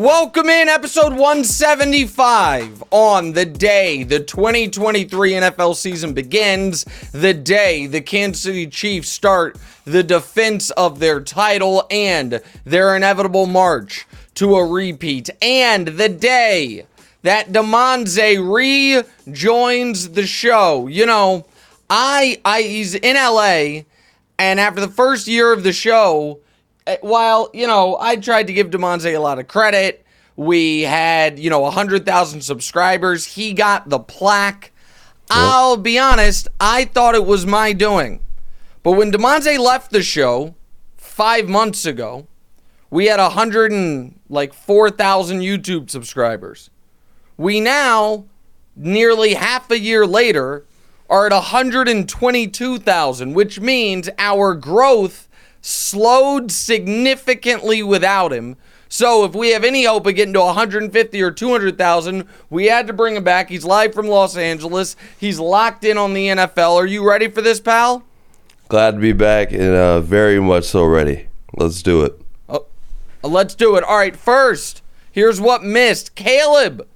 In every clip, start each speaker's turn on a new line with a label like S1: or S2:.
S1: Welcome in episode 175 on the day the 2023 NFL season begins, the day the Kansas City Chiefs start the defense of their title and their inevitable march to a repeat, and the day that Damonza rejoins the show. You know, I I he's in LA and after the first year of the show, Uh, while, you know, I tried to give Damonza a lot of credit, we had, you know, 100,000 subscribers. He got the plaque. I'll be honest, I thought it was my doing. But when Damonza left the show five months ago, we had 100 and like 4,000 YouTube subscribers. We now, nearly half a year later, are at 122,000, which means our growth slowed significantly without him. So if we have any hope of getting to 150 or 200,000, we had to bring him back. He's live from Los Angeles. He's locked in on the NFL. Are you ready for this, pal?
S2: Glad to be back and uh, very much so ready. Let's do it.
S1: Oh, let's do it. All right, first, here's what missed. Caleb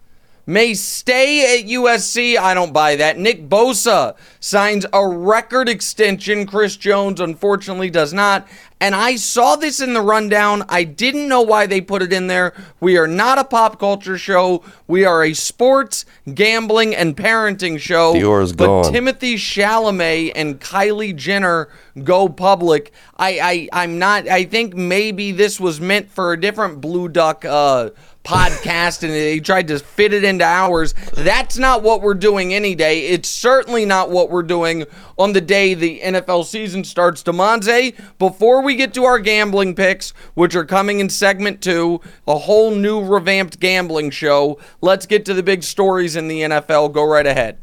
S1: may stay at USC. I don't buy that. Nick Bosa signs a record extension. Chris Jones, unfortunately, does not. And I saw this in the rundown. I didn't know why they put it in there. We are not a pop culture show. We are a sports, gambling, and parenting show.
S2: Dior's
S1: but
S2: gone.
S1: Timothée Chalamet and Kylie Jenner go public. I, I I'm not. I think maybe this was meant for a different Blue Duck. Uh, podcast and they tried to fit it into ours. That's not what we're doing any day. It's certainly not what we're doing on the day the NFL season starts. Damonza, before we get to our gambling picks, which are coming in segment two, a whole new revamped gambling show, let's get to the big stories in the NFL. Go right ahead.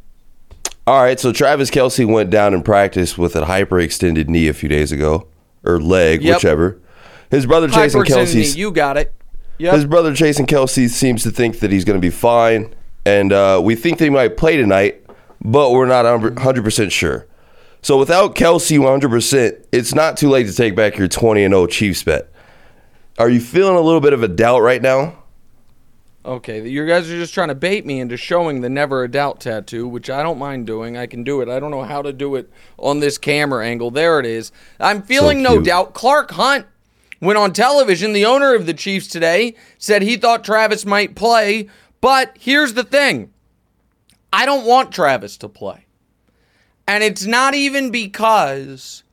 S2: All right, so Travis Kelce went down in practice with a hyperextended knee a few days ago, or leg,
S1: Yep.
S2: whichever. His brother Jason
S1: Kelce, you got it. Yep.
S2: his brother Jason Kelce seems to think that he's going to be fine, and uh, we think that he might play tonight, but we're not 100 percent sure. So without Kelce 100, percent it's not too late to take back your 20 and 0 Chiefs bet. Are you feeling a little bit of a doubt right now?
S1: Okay, you guys are just trying to bait me into showing the never a doubt tattoo, which I don't mind doing. I can do it. I don't know how to do it on this camera angle. There it is. I'm feeling no doubt. Clark Hunt went on television. The owner of the Chiefs today said he thought Travis might play, but here's the thing I don't want Travis to play. And it's not even because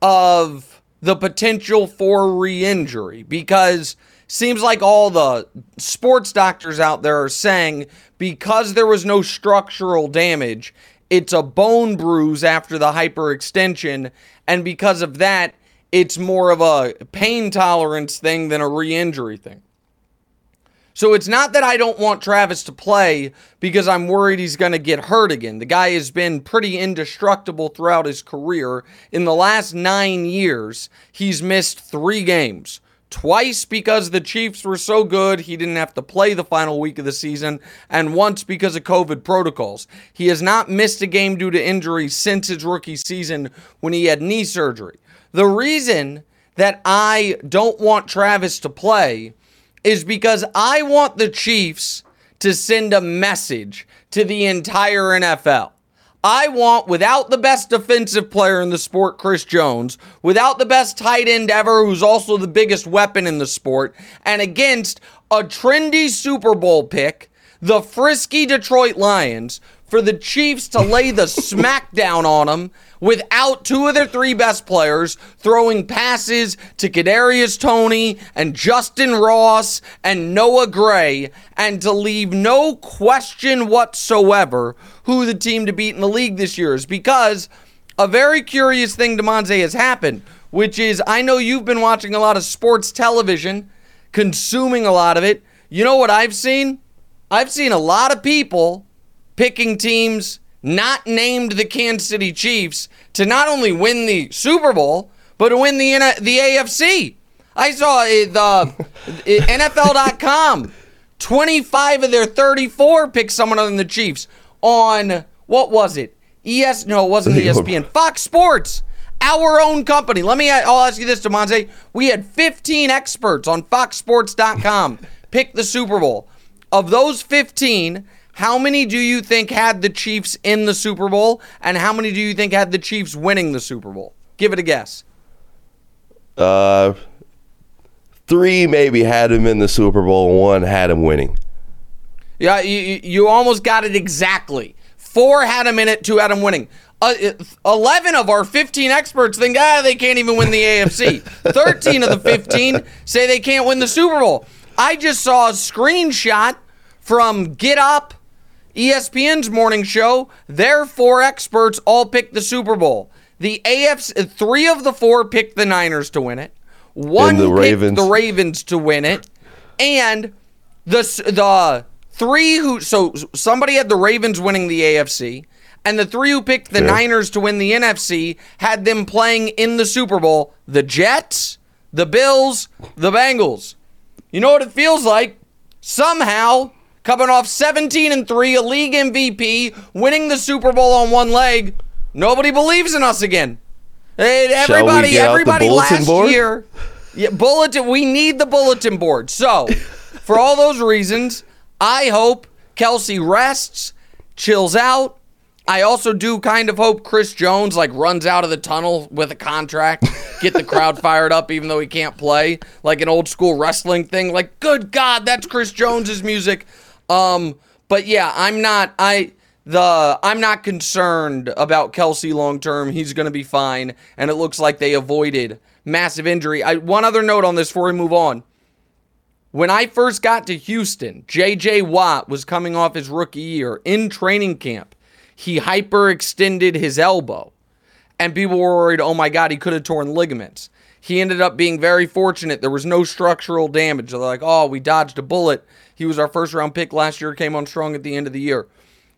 S1: of the potential for re-injury because seems like all the sports doctors out there are saying because there was no structural damage it's a bone bruise after the hyperextension and because of that it's more of a pain tolerance thing than a re-injury thing so it's not that I don't want Travis to play because I'm worried he's going to get hurt again. The guy has been pretty indestructible throughout his career. In the last nine years, he's missed three games. Twice because the Chiefs were so good he didn't have to play the final week of the season, and once because of COVID protocols. He has not missed a game due to injury since his rookie season when he had knee surgery. The reason that I don't want Travis to play is because I want the Chiefs to send a message to the entire NFL. I want, without the best defensive player in the sport, Chris Jones, without the best tight end ever, who's also the biggest weapon in the sport, and against a trendy Super Bowl pick, the frisky Detroit Lions, for the Chiefs to lay the smackdown on them without two of their three best players throwing passes to Kadarius Toney and Justin Ross and Noah Gray, and to leave no question whatsoever who the team to beat in the league this year is because a very curious thing to Monze has happened, which is I know you've been watching a lot of sports television, consuming a lot of it. You know what I've seen? I've seen a lot of people picking teams not named the Kansas City Chiefs to not only win the Super Bowl, but to win the the AFC. I saw uh, the NFL.com. 25 of their 34 picked someone other than the Chiefs on what was it? ES no, it wasn't ESPN. Fox Sports. Our own company. Let me I'll ask you this, Demonte. We had 15 experts on foxsports.com pick the Super Bowl. Of those 15, how many do you think had the Chiefs in the Super Bowl? And how many do you think had the Chiefs winning the Super Bowl? Give it a guess.
S2: Uh, three maybe had him in the Super Bowl, one had him winning.
S1: Yeah, you, you almost got it exactly. Four had him in it, two had him winning. Uh, 11 of our 15 experts think, ah, they can't even win the AFC. 13 of the 15 say they can't win the Super Bowl. I just saw a screenshot from Get Up, ESPN's morning show. Their four experts all picked the Super Bowl. The AFC, three of the four picked the Niners to win it. One
S2: the
S1: picked
S2: Ravens.
S1: the Ravens to win it, and the the three who so somebody had the Ravens winning the AFC, and the three who picked the
S2: Sure.
S1: Niners to win the NFC had them playing in the Super Bowl: the Jets, the Bills, the Bengals. You know what it feels like? Somehow coming off 17 and 3, a league MVP, winning the Super Bowl on one leg, nobody believes in us again. And everybody, everybody last
S2: board?
S1: year, yeah, bulletin. We need the bulletin board. So, for all those reasons, I hope Kelce rests, chills out. I also do kind of hope Chris Jones like runs out of the tunnel with a contract, get the crowd fired up, even though he can't play, like an old school wrestling thing. Like, good God, that's Chris Jones's music. Um, but yeah, I'm not. I the I'm not concerned about Kelce long term. He's going to be fine, and it looks like they avoided massive injury. I one other note on this before we move on. When I first got to Houston, JJ Watt was coming off his rookie year in training camp. He hyperextended his elbow, and people were worried, oh my God, he could have torn ligaments. He ended up being very fortunate. There was no structural damage. They're like, oh, we dodged a bullet. He was our first round pick last year, came on strong at the end of the year.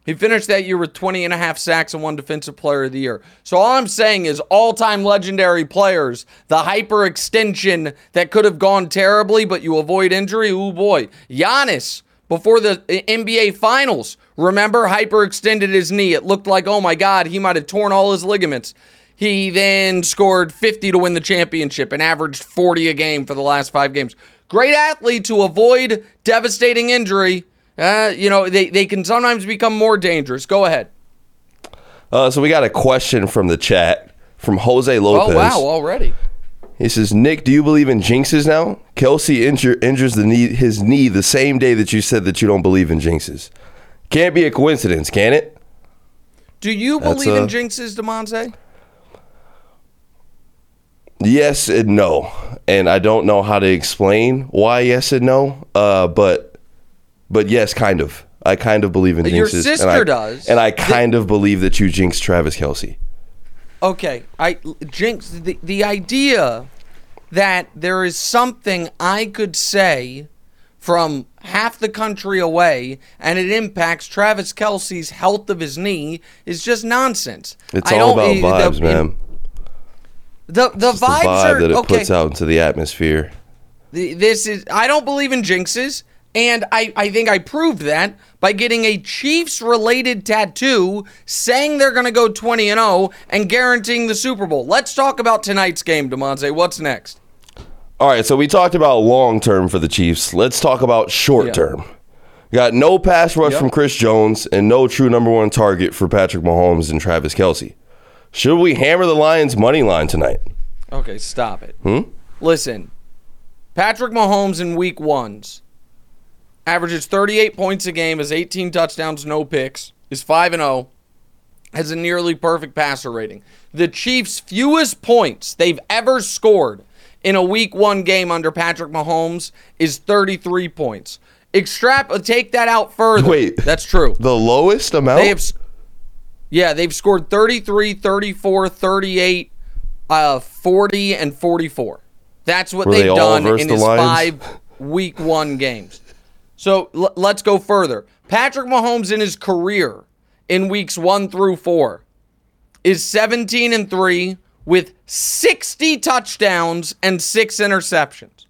S1: He finished that year with 20 and a half sacks and one defensive player of the year. So all I'm saying is all-time legendary players, the hyperextension that could have gone terribly, but you avoid injury. Oh boy. Giannis, before the NBA finals, remember hyperextended his knee. It looked like, oh my God, he might have torn all his ligaments. He then scored 50 to win the championship and averaged 40 a game for the last five games. Great athlete to avoid devastating injury. Uh, you know, they, they can sometimes become more dangerous. Go ahead.
S2: Uh, so we got a question from the chat from Jose Lopez.
S1: Oh, wow, already.
S2: He says, Nick, do you believe in jinxes now? Kelce injure, injures the knee, his knee the same day that you said that you don't believe in jinxes. Can't be a coincidence, can it?
S1: Do you
S2: That's,
S1: believe in
S2: uh,
S1: jinxes, Demonte?
S2: Yes and no. And I don't know how to explain why yes and no. Uh, but but yes, kind of. I kind of believe in jinxes.
S1: Your
S2: and
S1: sister
S2: I,
S1: does.
S2: And I kind of believe that you jinxed Travis Kelce.
S1: Okay, I jinx the the idea that there is something I could say from half the country away and it impacts Travis Kelce's health of his knee is just nonsense.
S2: It's
S1: I
S2: all
S1: don't-
S2: about vibes,
S1: the,
S2: man.
S1: The the
S2: It's the vibe
S1: are
S2: that it
S1: okay.
S2: puts out into the atmosphere.
S1: This is I don't believe in jinxes, and I, I think I proved that by getting a Chiefs related tattoo saying they're gonna go 20 and 0 and guaranteeing the Super Bowl. Let's talk about tonight's game, Demonte. What's next?
S2: All right, so we talked about long term for the Chiefs. Let's talk about short
S1: Yeah.
S2: term. Got no pass rush
S1: Yep.
S2: from Chris Jones and no true number one target for Patrick Mahomes and Travis Kelce. Should we hammer the Lions money line tonight?
S1: Okay, stop it.
S2: Hmm?
S1: Listen, Patrick Mahomes in week ones averages 38 points a game, has 18 touchdowns, no picks, is 5 and 0, has a nearly perfect passer rating. The Chiefs' fewest points they've ever scored in a week one game under Patrick Mahomes is 33 points. Extrap take that out further.
S2: Wait.
S1: That's true.
S2: The lowest amount?
S1: They have, yeah, they've scored 33, 34, 38, uh, 40, and 44. That's what
S2: Were
S1: they've
S2: they
S1: done in
S2: the
S1: his five week one games. So l- let's go further. Patrick Mahomes in his career in weeks one through four is 17 and 3 with 60 touchdowns and six interceptions.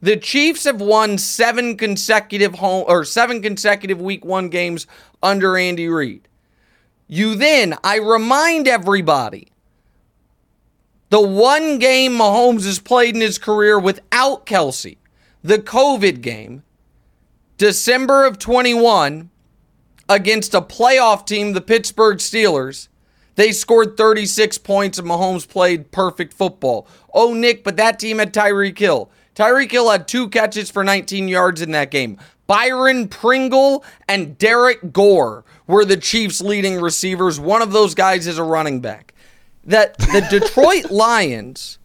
S1: The Chiefs have won seven consecutive home or seven consecutive week one games under Andy Reid. You then, I remind everybody, the one game Mahomes has played in his career without Kelce, the COVID game, December of 21 against a playoff team, the Pittsburgh Steelers. They scored 36 points and Mahomes played perfect football. Oh, Nick, but that team had Tyreek Hill. Tyreek Hill had two catches for 19 yards in that game. Byron Pringle and Derrick Gore were the Chiefs' leading receivers. One of those guys is a running back. That the Detroit Lions,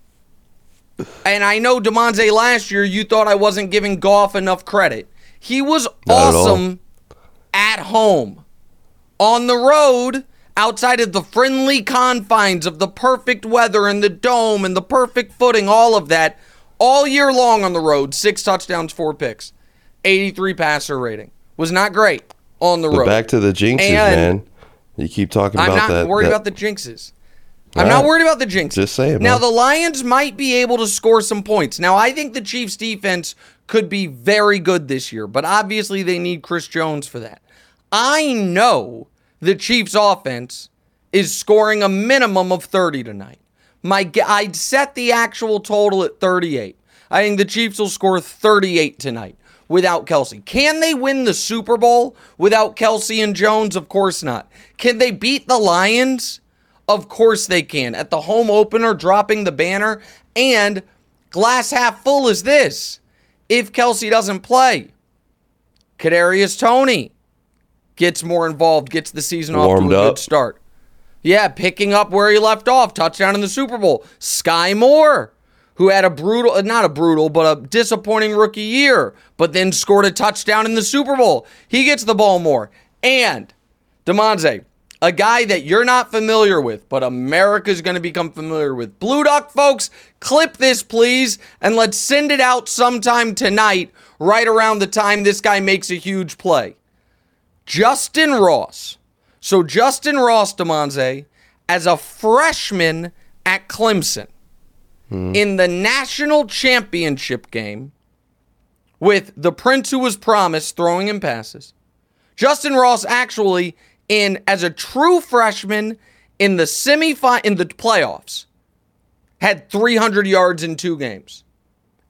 S1: and I know Demonte last year, you thought I wasn't giving Goff enough credit. He was
S2: Not at
S1: awesome at home. On the road, outside of the friendly confines of the perfect weather and the dome and the perfect footing, all of that, all year long on the road, six touchdowns, four picks, 83 passer rating. Was not great on the
S2: But
S1: road.
S2: back to the jinxes,
S1: And-
S2: man. You keep talking about that.
S1: I'm not
S2: that.
S1: worried
S2: that-
S1: about the jinxes. I'm
S2: All
S1: not worried about the jinxes.
S2: Just saying,
S1: Now
S2: man.
S1: the Lions might be able to score some points. Now I think the Chiefs defense could be very good this year, but obviously they need Chris Jones for that. I know the Chiefs offense is scoring a minimum of 30 tonight. My I'd set the actual total at 38. I think the Chiefs will score 38 tonight without Kelce. Can they win the Super Bowl without Kelce and Jones? Of course not. Can they beat the Lions? Of course they can. At the home opener, dropping the banner. And glass half full is this. If Kelce doesn't play, Kadarius Toney gets more involved, gets the season off to a
S2: up.
S1: good start. Yeah, picking up where he left off, touchdown in the Super Bowl. Skyy Moore, who had a brutal, uh, not a brutal, but a disappointing rookie year, but then scored a touchdown in the Super Bowl. He gets the ball more. And Damonza, a guy that you're not familiar with, but America's going to become familiar with. Blue Duck folks, clip this please, and let's send it out sometime tonight, right around the time this guy makes a huge play. Justin Ross. So Justin Ross, Damonza, as a freshman at Clemson in the national championship game with the Prince who was promised throwing him passes. Justin Ross actually in as a true freshman in the semifinal in the playoffs had 300 yards in two games.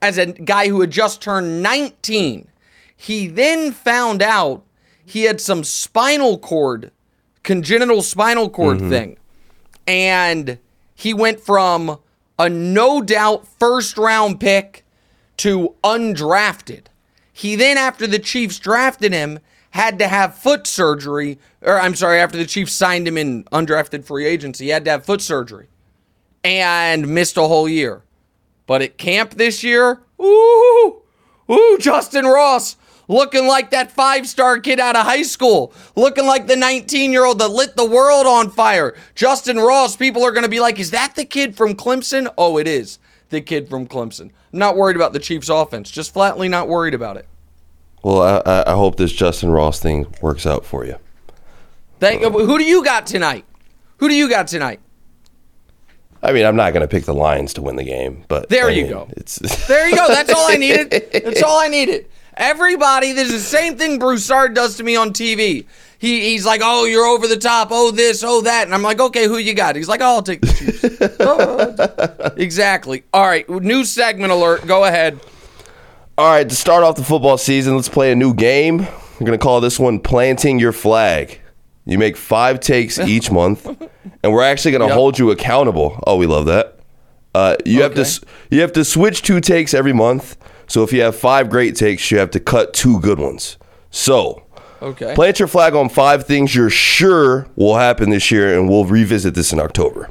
S1: As a guy who had just turned 19, he then found out he had some spinal cord congenital spinal cord mm-hmm. thing. And he went from a no doubt first round pick to undrafted. He then, after the Chiefs drafted him, had to have foot surgery. Or, I'm sorry, after the Chiefs signed him in undrafted free agency, he had to have foot surgery and missed a whole year. But at camp this year, ooh, ooh, Justin Ross looking like that five star kid out of high school, looking like the 19 year old that lit the world on fire. Justin Ross, people are going to be like, is that the kid from Clemson? Oh, it is the kid from Clemson. I'm not worried about the Chiefs offense, just flatly not worried about it.
S2: Well, I, I- I hope this Justin Ross thing works out for you.
S1: Thank, who do you got tonight? Who do you got tonight?
S2: I mean, I'm not going to pick the Lions to win the game, but
S1: There
S2: I
S1: you
S2: mean,
S1: go.
S2: It's
S1: There you go. That's all I needed. That's all I needed. Everybody, this is the same thing Broussard does to me on TV. He, he's like, oh, you're over the top. Oh, this, oh, that. And I'm like, okay, who you got? He's like, oh, I'll take the Chiefs. Exactly. All right, new segment alert. Go ahead.
S2: All right, to start off the football season, let's play a new game. We're going to call this one Planting Your Flag. You make five takes each month, and we're actually going to
S1: Yep.
S2: hold you accountable. Oh, we love that. Uh, you have to you have to switch two takes every month. So if you have five great takes, you have to cut two good ones. So
S1: Okay.
S2: plant your flag on five things you're sure will happen this year, and we'll revisit this in October.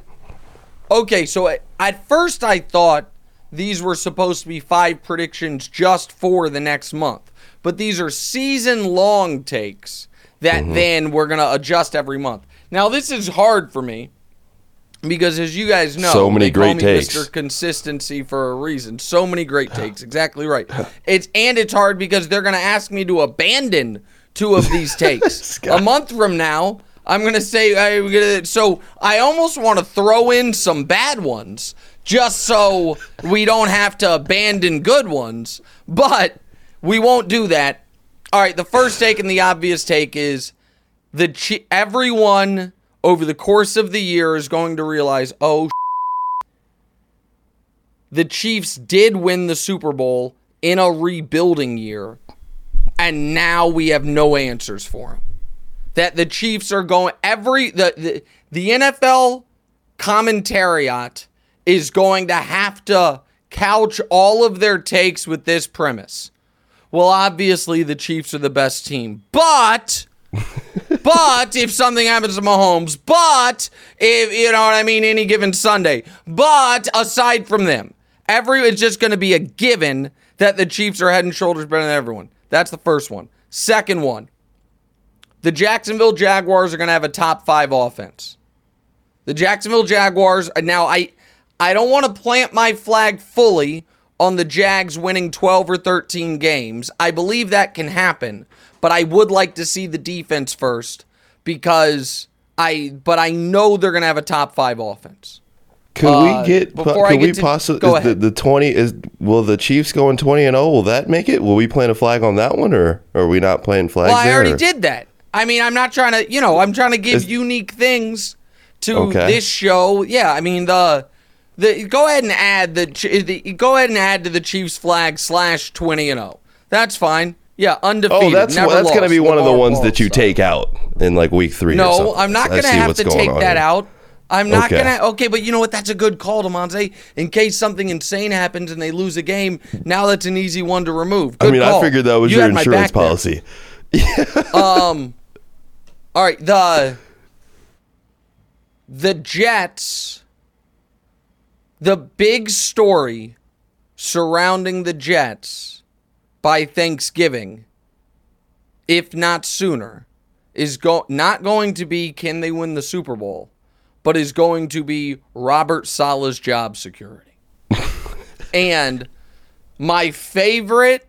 S1: Okay, so at- first I thought these were supposed to be five predictions just for the next month, but these are season long takes that
S2: Mm-hmm.
S1: then we're going to adjust every month. Now, this is hard for me because, as you guys know,
S2: So many great takes.
S1: Mr. Consistency for a reason. So many great takes. Exactly right. It's and it's hard because they're going to ask me to abandon two of these takes a month from now. I'm gonna say I'm gonna, so. I almost want to throw in some bad ones just so we don't have to abandon good ones, but we won't do that. All right, the first take and the obvious take is the everyone over the course of the year is going to realize, oh, the Chiefs did win the Super Bowl in a rebuilding year, and now we have no answers for him. That the Chiefs are going every the the, the NFL commentariat is going to have to couch all of their takes with this premise. Well, obviously the Chiefs are the best team, but but if something happens to Mahomes, but if you know what I mean, any given Sunday, but aside from them, every it's just going to be a given that the Chiefs are head and shoulders better than everyone. That's the first one. Second one, the Jacksonville Jaguars are going to have a top five offense. The Jacksonville Jaguars uh, now I I don't want to plant my flag fully on the Jags winning 12 or 13 games. I believe that can happen, but I would like to see the defense first because I but I know they're going to have a top 5 offense.
S2: Could
S1: Uh,
S2: we get?
S1: before I
S2: Could
S1: get
S2: we
S1: to-
S2: possibly?
S1: go
S2: the, the twenty is. Will the Chiefs go in twenty and zero? Will that make it? Will we plant a flag on that one, or are we not playing flags?
S1: Well, I
S2: there,
S1: already
S2: or-
S1: did that. I mean, I'm not trying to, you know, I'm trying to give unique things to
S2: Okay.
S1: this show. Yeah, I mean the the go ahead and add the, the go ahead and add to the Chiefs flag slash 20 and 0. That's fine. Yeah, undefeated.
S2: Oh, that's
S1: never
S2: that's gonna be one of the ones
S1: Ball
S2: that you
S1: stuff.
S2: take out in like week three.
S1: No,
S2: something.
S1: I'm not
S2: I
S1: going to have to take that
S2: here.
S1: out. I'm not
S2: Okay.
S1: going to. Okay, but you know what? That's a good call, Demonte. In case something insane happens and they lose a game, now that's an easy one to remove. Good
S2: I mean,
S1: call.
S2: I figured that was
S1: You
S2: your insurance policy.
S1: Um, all right, the the Jets. The big story surrounding the Jets by Thanksgiving, if not sooner, is go not going to be can they win the Super Bowl, but is going to be Robert Saleh's job security. and my favorite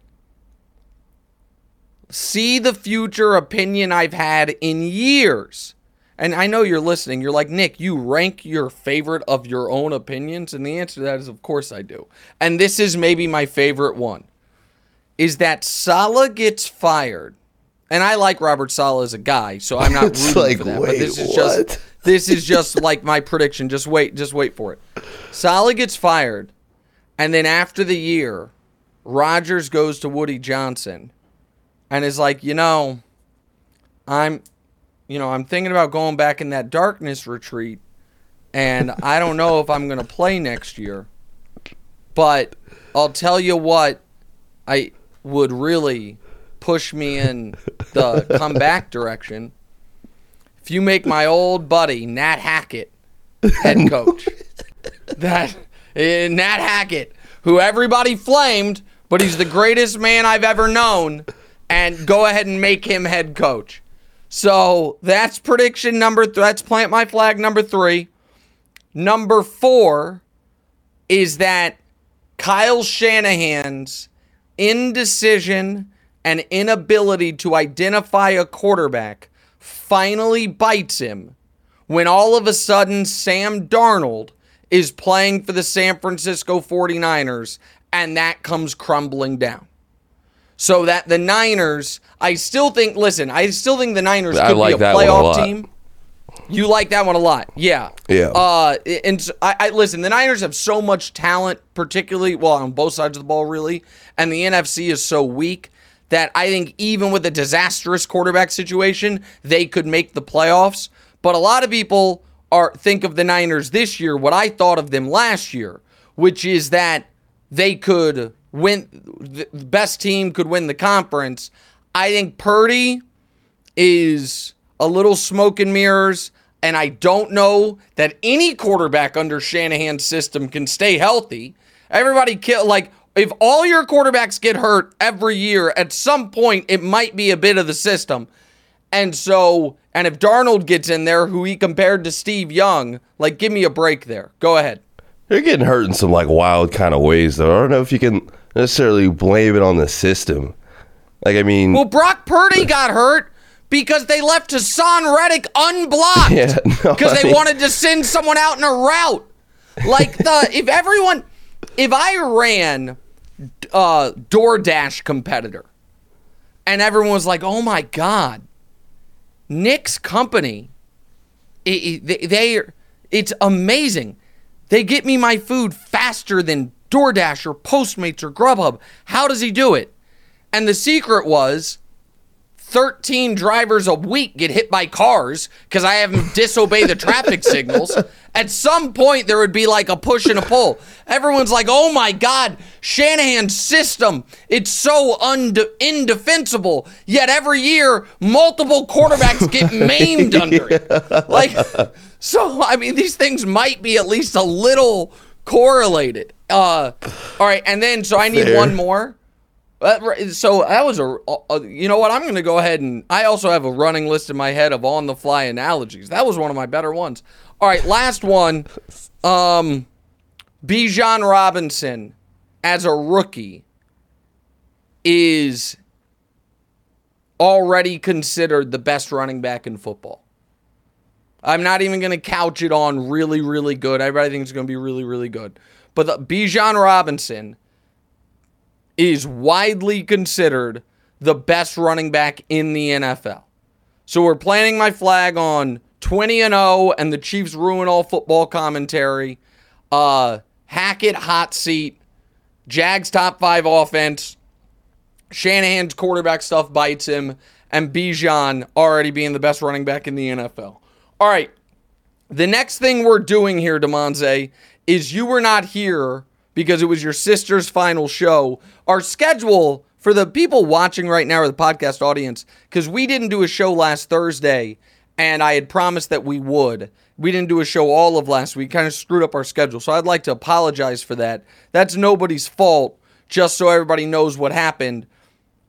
S1: see the future opinion I've had in years. And I know you're listening. You're like, Nick, you rank your favorite of your own opinions? And the answer to that is, of course I do. And this is maybe my favorite one is that Saleh gets fired. And I like Robert Saleh as a guy, so I'm not rooting
S2: like,
S1: for that. but this is
S2: what?
S1: just this is just like my prediction. Just wait, just wait for it. Saleh gets fired, and then after the year, Rodgers goes to Woody Johnson and is like, you know, I'm, you know, I'm thinking about going back in that darkness retreat, and I don't know if I'm gonna play next year, but I'll tell you what, I would really push me in the comeback direction. If you make my old buddy Nat Hackett head coach, that eh, Nat Hackett, who everybody flamed, but he's the greatest man I've ever known, and go ahead and make him head coach. So that's prediction number. Th- that's plant my flag number three. Number four is that Kyle Shanahan's indecision and inability to identify a quarterback finally bites him when all of a sudden Sam Darnold is playing for the San Francisco 49ers and that comes crumbling down. So that the Niners, I still think, listen, I still think the Niners could
S2: like
S1: be a
S2: one a
S1: playoff team. You like that one a lot, yeah.
S2: Yeah.
S1: Uh, and I, I listen. The Niners have so much talent, particularly well on both sides of the ball, really, and the NFC is so weak that I think even with a disastrous quarterback situation, they could make the playoffs. But a lot of people are think of the Niners this year what I thought of them last year, which is that they could win. The best team could win the conference. I think Purdy is a little smoke and mirrors, and I don't know that any quarterback under Shanahan's system can stay healthy. Everybody kill like if all your quarterbacks get hurt every year, at some point it might be a bit of the system. And so, and if Darnold gets in there, who he compared to Steve Young, like give me a break there. Go ahead.
S2: They're getting hurt in some like wild kind of ways, though. I don't know if you can necessarily blame it on the system. Like, I mean,
S1: Well, Brock Purdy got hurt because they left Haason Reddick unblocked.
S2: Yeah, no,
S1: because they
S2: mean-
S1: wanted to send someone out in a route. Like the if everyone, if I ran uh, DoorDash competitor, and everyone was like, "Oh my god, Nick's company, it, it- they, they it's amazing. They get me my food faster than DoorDash or Postmates or Grubhub. How does he do it?" And the secret was 13 drivers a week get hit by cars because I have them disobey the traffic signals. At some point, there would be like a push and a pull. Everyone's like, oh my God, Shanahan's system, it's so unde- indefensible. Yet every year, multiple quarterbacks get maimed under it. Like, so, I mean, these things might be at least a little correlated. Uh, all right, and then, so I need
S2: Fair.
S1: one more. Uh, so that was a, a- you know what? I'm going to go ahead and I also have a running list in my head of on the fly analogies. That was one of my better ones. All right, last one. Um, Bijan Robinson as a rookie is already considered the best running back in football. I'm not even going to couch it on really, really good. Everybody thinks it's going to be really, really good. But the, Bijan Robinson is widely considered the best running back in the NFL. So we're planting my flag on 20 and 0 and the Chiefs ruin all football commentary. Uh Hackett hot seat. Jags top 5 offense. Shanahan's quarterback stuff bites him and Bijan already being the best running back in the NFL. All right. The next thing we're doing here, Damonza, is you were not here because it was your sister's final show. Our schedule for the people watching right now or the podcast audience, because we didn't do a show last Thursday and I had promised that we would. We didn't do a show all of last week, kind of screwed up our schedule. So I'd like to apologize for that. That's nobody's fault, just so everybody knows what happened.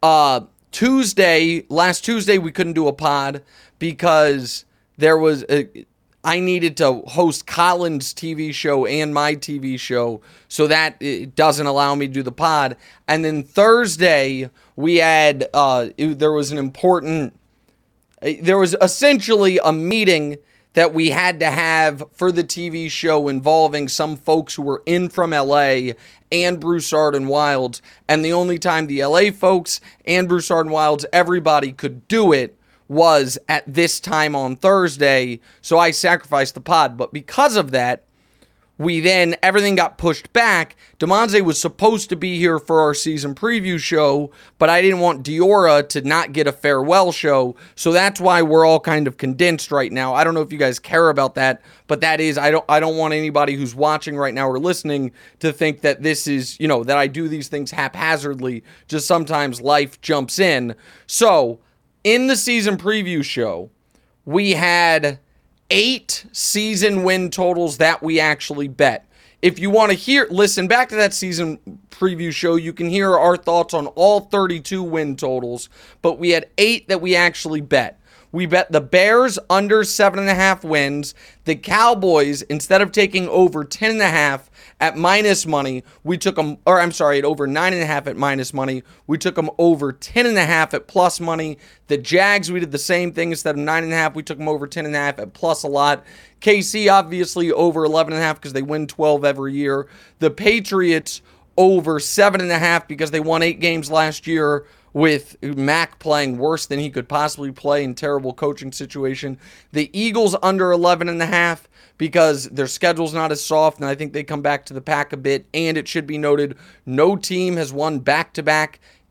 S1: Uh, Tuesday, last Tuesday, we couldn't do a pod because there was a, I needed to host Colin's TV show and my TV show, so that it doesn't allow me to do the pod. And then Thursday, we had uh, it- there was an important there was essentially a meeting that we had to have for the TV show involving some folks who were in from LA and Broussard and Wildes. And the only time the LA folks and Broussard and Wildes, everybody could do it was at this time on Thursday. So I sacrificed the pod. But because of that, we then everything got pushed back. Damonza was supposed to be here for our season preview show, but I didn't want Diora to not get a farewell show, so that's why we're all kind of condensed right now. I don't know if you guys care about that, but that is I don't I don't want anybody who's watching right now or listening to think that this is, you know, that I do these things haphazardly. Just sometimes life jumps in. So, in the season preview show, we had eight season win totals that we actually bet. If you want to hear, listen back to that season preview show, you can hear our thoughts on all 32 win totals, but we had eight that we actually bet. We bet the Bears under seven and a half wins. The Cowboys, instead of taking over ten and a half at minus money, we took them, or I'm sorry, at over nine and a half at minus money. We took them over ten and a half at plus money. The Jags, we did the same thing. Instead of nine and a half, we took them over ten and a half at plus a lot. KC, obviously, over 11 and a half because they win 12 every year. The Patriots, over seven and a half because they won eight games last year with Mac playing worse than he could possibly play in terrible coaching situation. The Eagles under 11 and a half because their schedule's not as soft and I think they come back to the pack a bit and it should be noted no team has won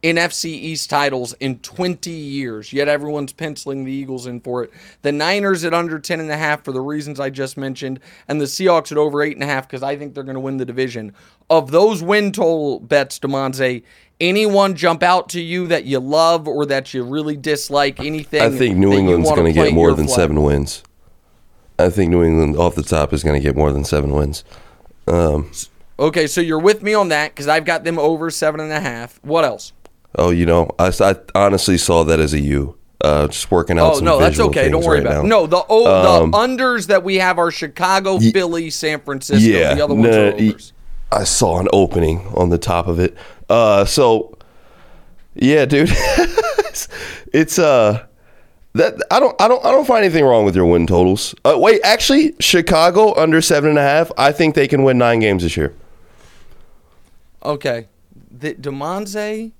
S1: back-to-back East titles in 20 years, yet everyone's penciling the Eagles in for it. The Niners at under 10 and a half for the reasons I just mentioned, and the Seahawks at over eight and a half because I think they're going to win the division. Of those win total bets, Damonza, anyone jump out to you that you love or that you really dislike? Anything?
S2: I think New England's going to get more than
S1: flag?
S2: seven wins. I think New England off the top is going to get more than seven wins. Um,
S1: Okay, so you're with me on that because I've got them over seven and a half. What else?
S2: Oh, you know, I honestly saw that as a U. Uh, just working out
S1: Oh no, that's okay. Don't worry
S2: right
S1: about it. No, the
S2: Um,
S1: the unders that we have are Chicago, Philly, San Francisco.
S2: Yeah,
S1: the other ones
S2: no,
S1: are overs.
S2: I saw an opening on the top of it. Uh, so yeah, dude, it's uh that I don't I don't I don't find anything wrong with your win totals. Uh, wait, actually, Chicago under seven and a half. I think they can win nine games this year.
S1: Okay, the Damonza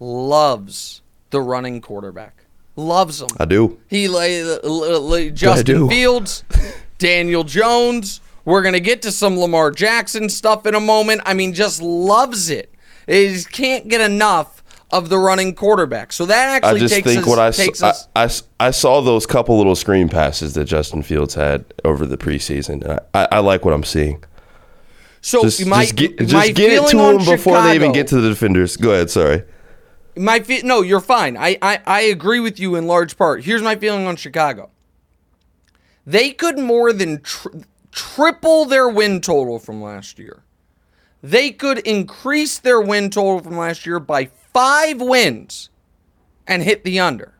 S1: loves the running quarterback. Loves him.
S2: I do.
S1: He lay Justin
S2: do.
S1: Fields, Daniel Jones. We're gonna get to some Lamar Jackson stuff in a moment. I mean, just loves it. He can't get enough of the running quarterback. So that actually I
S2: just
S1: takes
S2: think
S1: us,
S2: what I, saw, I, I I saw those couple little screen passes that Justin Fields had over the preseason. I, I like what I'm seeing.
S1: so
S2: Just,
S1: my,
S2: just get, just get it to them before they even get to the defenders. Go ahead. Sorry.
S1: My fe- no, you're fine. I, I I agree with you in large part. Here's my feeling on Chicago. They could more than tr- triple their win total from last year. They could increase their win total from last year by five wins and hit the under.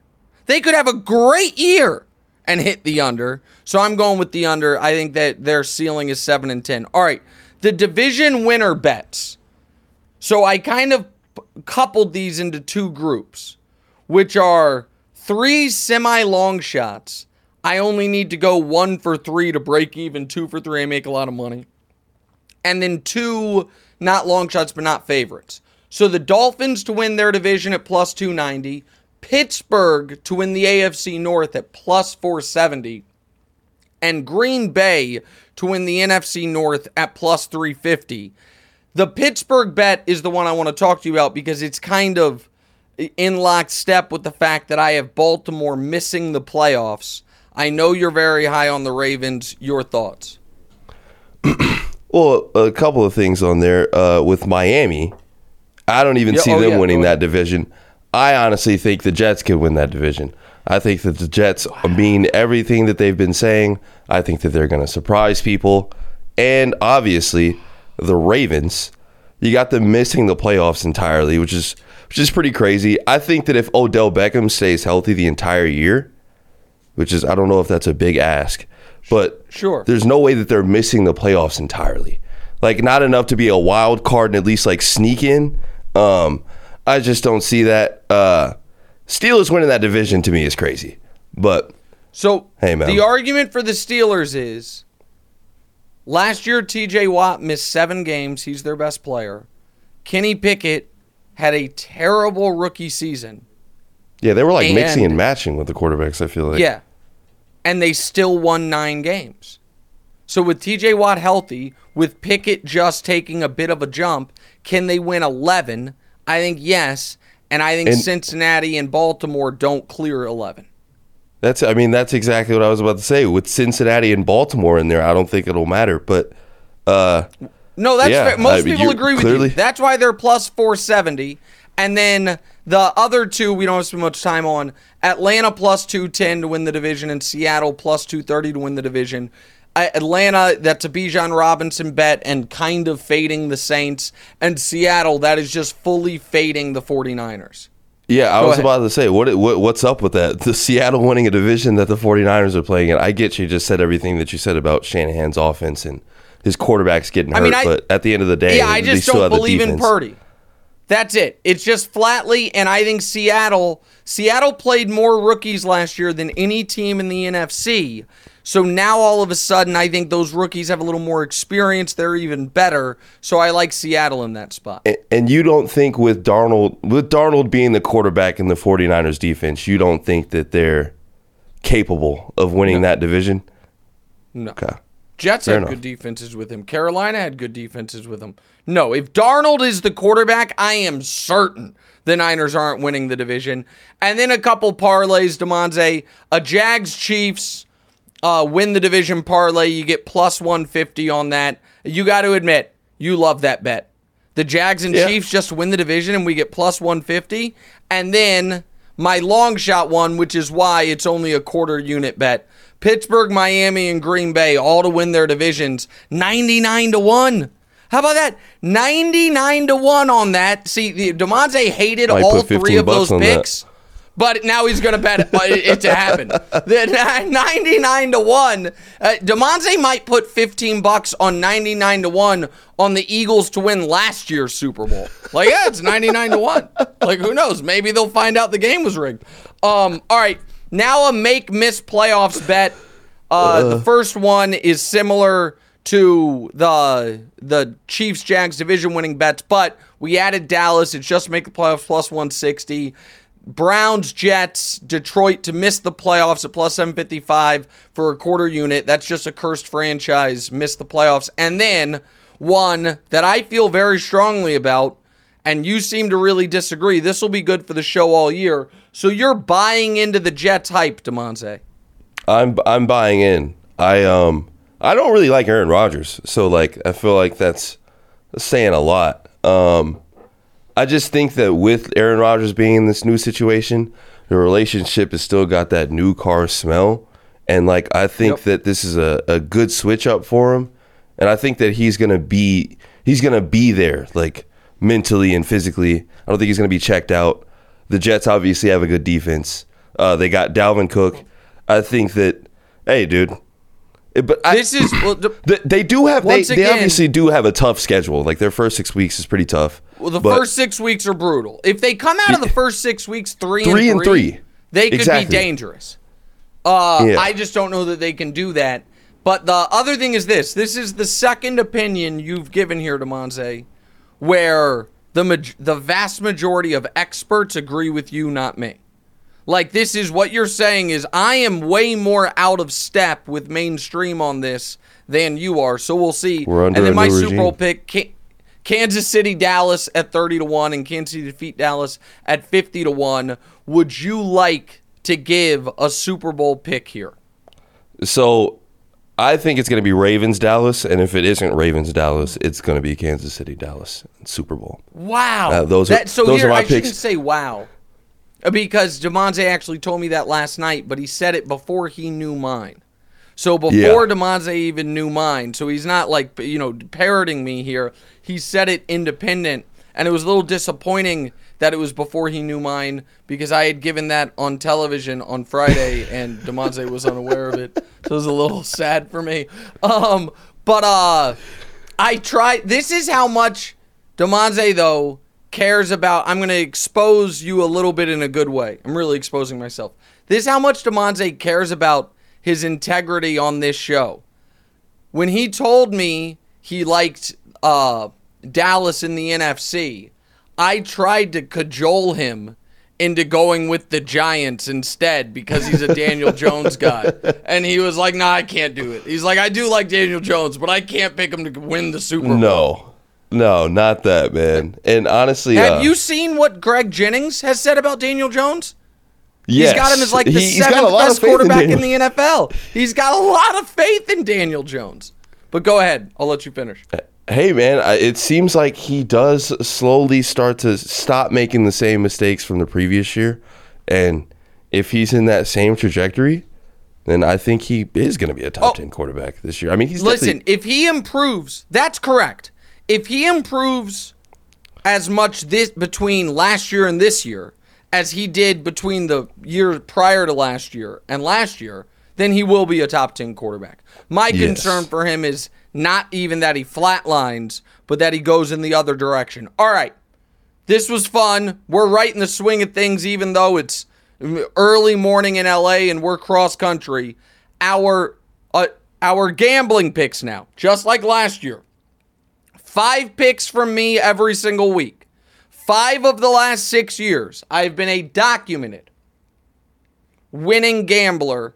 S1: They could have a great year and hit the under. So I'm going with the under. I think that their ceiling is seven and ten. All right, the division winner bets. So I kind of coupled these into two groups, which are three semi long shots. I only need to go one for three to break even, two for three, I make a lot of money. And then two not long shots, but not favorites. So the Dolphins to win their division at plus 290, Pittsburgh to win the AFC North at plus 470, and Green Bay to win the NFC North at plus 350. The Pittsburgh bet is the one I want to talk to you about because it's kind of in lockstep with the fact that I have Baltimore missing the playoffs. I know you're very high on the Ravens. Your thoughts?
S2: Well, a couple of things on there uh, with Miami. I don't even
S1: Yeah,
S2: see
S1: oh,
S2: them
S1: yeah,
S2: winning that division. I honestly think the Jets could win that division. I think that the Jets mean everything that they've been saying. I think that they're going to surprise people. And obviously, the Ravens, you got them missing the playoffs entirely, which is which is pretty crazy. I think that if Odell Beckham stays healthy the entire year, which is I don't know if that's a big ask, but
S1: Sure.
S2: there's no way that they're missing the playoffs entirely. Like not enough to be a wild card and at least like sneak in. Um, I just don't see that. Uh, Steelers winning that division to me is crazy, but
S1: So
S2: Hey, man.
S1: the argument for the Steelers is last year TJ Watt missed seven games. He's their best player. Kenny Pickett had a terrible rookie season.
S2: yeah, they were like mixing
S1: And-
S2: and matching with the quarterbacks. I feel like
S1: Yeah. And they still won nine games. So with TJ Watt healthy, with Pickett just taking a bit of a jump, can they win 11? I think yes. And I think
S2: And-
S1: Cincinnati and Baltimore don't clear 11.
S2: That's I mean that's exactly what I was about to say. With Cincinnati and Baltimore in there, I don't think it'll matter. But uh,
S1: No, that's
S2: Yeah,
S1: fair. Most
S2: I mean,
S1: people agree with
S2: clearly-
S1: you. That's why they're plus 470. And then the other two we don't have to spend much time on. Atlanta plus 210 to win the division and Seattle plus 230 to win the division. Atlanta, that's a Bijan Robinson bet and kind of fading the Saints. And Seattle, that is just fully fading the 49ers.
S2: Yeah, I
S1: Go
S2: was
S1: ahead.
S2: about to say what, what what's up with that? The Seattle winning a division that the 49ers are playing in. I get you just said everything that you said about Shanahan's offense and his quarterbacks getting hurt,
S1: mean, I-
S2: but at the end of the day,
S1: Yeah, I just don't believe in. Purdy. That's it. It's just flatly, and I think Seattle. Seattle played more rookies last year than any team in the NFC. So now all of a sudden, I think those rookies have a little more experience. They're even better. So I like Seattle in that spot.
S2: And- And you don't think with Darnold with Darnold being the quarterback in the 49ers defense, you don't think that they're capable of winning that division?
S1: No.
S2: Okay.
S1: Jets
S2: Fair
S1: had
S2: enough.
S1: good defenses with him. Carolina had good defenses with him. No, if Darnold is the quarterback, I am certain the Niners aren't winning the division. And then a couple parlays, Damonza, a Jags Chiefs uh, win the division parlay. You get plus 150 on that. You got to admit, you love that bet. The Jags and
S2: Yeah.
S1: Chiefs just win the division and we get plus 150. And then my long shot one, which is why it's only a quarter unit bet. Pittsburgh, Miami, and Green Bay all to win their divisions 99 to 1. How about that? 99 to 1 on that. See, the Demonte hated
S2: Might
S1: all three of those
S2: on that.
S1: picks. But now he's going to bet it, it to happen. The 99 to 1. Uh, DeMonte might put 15 bucks on 99 to 1 on the Eagles to win last year's Super Bowl. Like, yeah, it's 99 to 1. Like, who knows? Maybe they'll find out the game was rigged. Um, all right. Now a make miss playoffs bet. Uh, the first one is similar to the the Chiefs Jags division winning bets, but we added Dallas. It's just make the playoffs plus 160. Browns, Jets, Detroit to miss the playoffs at plus 755 for a quarter unit. That's just a cursed franchise, miss the playoffs. And then one that I feel very strongly about, and you seem to really disagree. This will be good for the show all year. So you're buying into the Jets hype, Demonte.
S2: I'm I'm buying in. I um I don't really like Aaron Rodgers, so like I feel like that's saying a lot. Um, I just think that with Aaron Rodgers being in this new situation, the relationship has still got that new car smell, and like I think
S1: Yep.
S2: that this is a, a good switch up for him, and I think that he's gonna be he's gonna be there like mentally and physically. I don't think he's gonna be checked out. The Jets obviously have a good defense. Uh, they got Dalvin Cook. I think that hey, dude. But I,
S1: This is well, the,
S2: Th- they do have they,
S1: Once
S2: they obviously do have a tough schedule. Like their first six weeks is pretty tough.
S1: well, the first six weeks are brutal. If they come out of the first six weeks three,
S2: Three
S1: and
S2: and
S1: three,
S2: three.
S1: they could
S2: Exactly.
S1: be dangerous. Uh,
S2: Yeah.
S1: I just don't know that they can do that. But the other thing is this: this is the second opinion you've given here Damonza, where the the vast majority of experts agree with you, not me. Like this is what you're saying is I am way more out of step with mainstream on this than you are. So we'll see.
S2: We're under
S1: and then my Super Bowl pick, Kansas City, Dallas at 30 to 1 and Kansas City defeat Dallas at 50 to 1. Would you like to give a Super Bowl pick here?
S2: So I think it's going to be Ravens Dallas, and if it isn't Ravens Dallas, it's going to be Kansas City Dallas Super Bowl.
S1: Wow.
S2: Uh, those are-
S1: so
S2: those
S1: here
S2: are my
S1: I shouldn't
S2: picks.
S1: say wow. Because Damonza actually told me that last night, but he said it before he knew mine. So before
S2: Yeah.
S1: Damonza even knew mine, so he's not like you know parroting me here. He said it independent, and it was a little disappointing that it was before he knew mine because I had given that on television on Friday, and Damonza was unaware of it. So it was a little sad for me. Um, but uh, I try. This is how much Damonza though cares about. I'm going to expose you a little bit in a good way. I'm really exposing myself. This is how much Damonza cares about his integrity on this show. When he told me he liked uh, Dallas in the NFC, I tried to cajole him into going with the Giants instead because he's a Daniel Jones guy. And he was like, nah, I can't do it. He's like, I do like Daniel Jones, but I can't pick him to win the Super Bowl.
S2: No, no, not that man. And honestly,
S1: Have
S2: uh,
S1: you seen what Greg Jennings has said about Daniel Jones?
S2: yes,
S1: He's got him as like the
S2: He- he's got a
S1: seventh best quarterback in,
S2: Daniel-
S1: the NFL. He's got a lot of faith in Daniel Jones. But go ahead. I'll let you finish.
S2: Hey man, it seems like he does slowly start to stop making the same mistakes from the previous year, and if he's in that same trajectory, then I think he is going to be a top
S1: Oh.
S2: ten quarterback this year. I mean, he's
S1: Listen, if he improves, that's correct. If he improves as much this between last year and this year as he did between the year prior to last year and last year, then he will be a top 10 quarterback. My
S2: Yes.
S1: concern for him is not even that he flatlines, but that he goes in the other direction. All right. This was fun. We're right in the swing of things, even though it's early morning in LA and we're cross country. Our uh, our gambling picks now, just like last year. Five picks from me every single week. Five of the last six years, I've been a documented winning gambler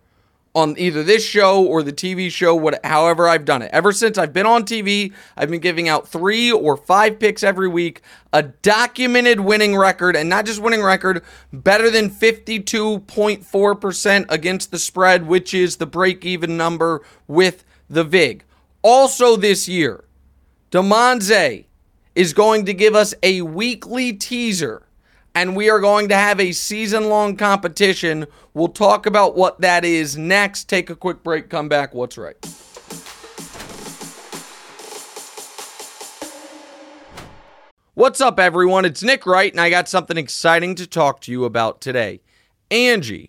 S1: on either this show or the TV show, what, however I've done it. Ever since I've been on TV, I've been giving out three or five picks every week, a documented winning record, and not just winning record, better than 52.4% against the spread, which is the break even number with the VIG. Also this year, Damonza is going to give us a weekly teaser, and we are going to have a season long competition. We'll talk about what that is next. Take a quick break, come back. What's right? What's up, everyone? It's Nick Wright, and I got something exciting to talk to you about today. Angie,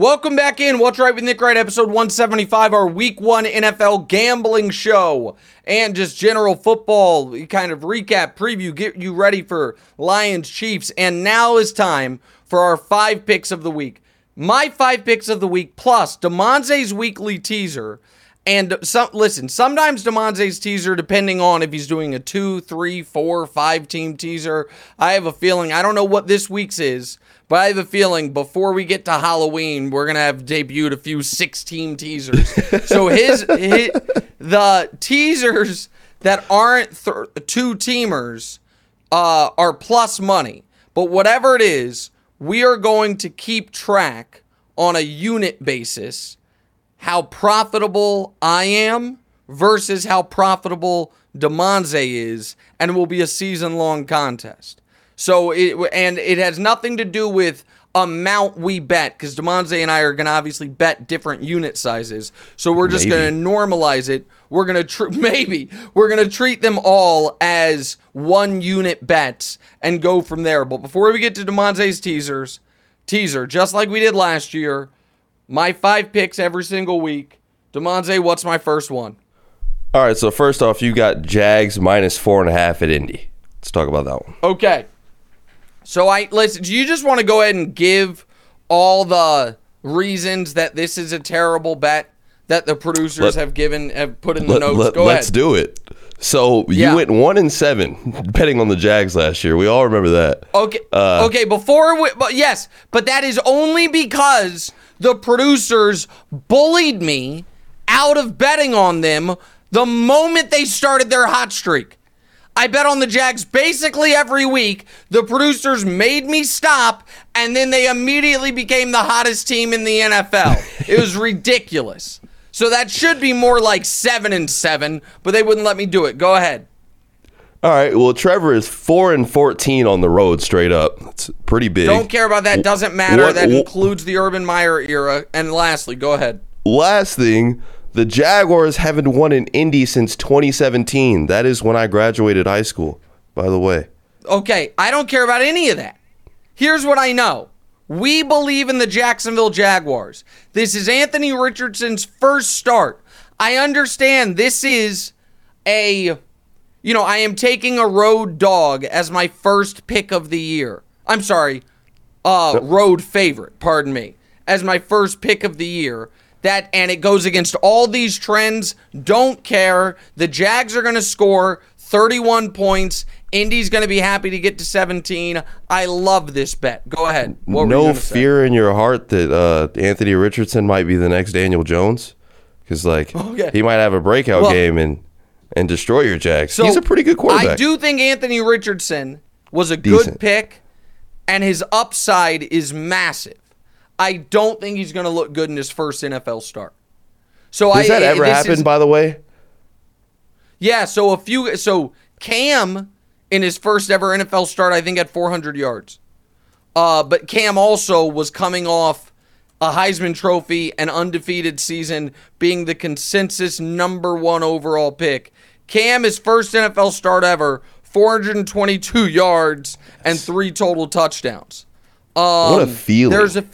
S1: Welcome back in. What's Right with Nick Wright, episode 175, our week one NFL gambling show and just general football kind of recap, preview, get you ready for Lions Chiefs. And now is time for our five picks of the week. My five picks of the week plus Damonza's weekly teaser. And some listen, sometimes Damonza's teaser, depending on if he's doing a two, three, four, five team teaser. I have a feeling, I don't know what this week's is, but I have a feeling before we get to Halloween, we're gonna have debuted a few six team teasers. so his, his the teasers that aren't th- two teamers uh, are plus money. But whatever it is, we are going to keep track on a unit basis how profitable I am versus how profitable Damonza is, and it will be a season long contest. So it and it has nothing to do with amount we bet because Damonza and I are going to obviously bet different unit sizes. So we're just going to normalize it. We're going to tr- maybe we're going to treat them all as one unit bets and go from there. But before we get to Damonza's teasers, teaser just like we did last year, my five picks every single week. Damonza, what's my first one?
S2: All right, so first off, you got Jags minus four and a half at Indy. Let's talk about that one.
S1: Okay. So I listen. Do you just want to go ahead and give all the reasons that this is a terrible bet that the producers
S2: Let-
S1: have given have put in the
S2: Let,
S1: notes?
S2: let,
S1: go
S2: let's
S1: ahead.
S2: do it. So
S1: Yeah.
S2: you went one and seven betting on the Jags last year. We all remember that.
S1: Okay.
S2: Uh,
S1: okay. Before, we, but yes, but that is only because the producers bullied me out of betting on them the moment they started their hot streak. I bet on the Jags basically every week. The producers made me stop, and then they immediately became the hottest team in the NFL. it was ridiculous. So that should be more like seven and seven, but they wouldn't let me do it. Go ahead.
S2: All right. Well, Trevor is four and fourteen on the road straight up. That's pretty big.
S1: Don't care about that. Doesn't matter.
S2: What-
S1: that
S2: what-
S1: includes the Urban Meyer era. And lastly, go ahead.
S2: Last thing, the Jaguars haven't won in Indy since 2017. That is when I graduated high school. By the way.
S1: Okay, I don't care about any of that. Here's what I know. We believe in the Jacksonville Jaguars. This is Anthony Richardson's first start. I understand this is a you know, I am taking a road dog as my first pick of the year. I'm sorry, uh road favorite, pardon me, as my first pick of the year. That and it goes against all these trends. Don't care. The Jags are going to score 31 points. Indy's going to be happy to get to 17. I love this bet. Go ahead. What
S2: no
S1: gonna say?
S2: fear in your heart that uh, Anthony Richardson might be the next Daniel Jones, because like
S1: Okay.
S2: he might have a breakout
S1: Well-
S2: game and and destroy your Jags.
S1: So,
S2: He's a pretty good quarterback.
S1: I do think Anthony Richardson was a
S2: Decent.
S1: good pick, and his upside is massive. I don't think he's going to look good in his first NFL start. So
S2: Does
S1: I,
S2: that ever happen?
S1: is-
S2: by the way,
S1: yeah. So a few. So Cam in his first ever NFL start, I think had 400 yards. Uh, but Cam also was coming off a Heisman Trophy and undefeated season, being the consensus number one overall pick. Cam, his first NFL start ever, 422 yards and three total touchdowns. Um,
S2: What a feeling.
S1: There's a.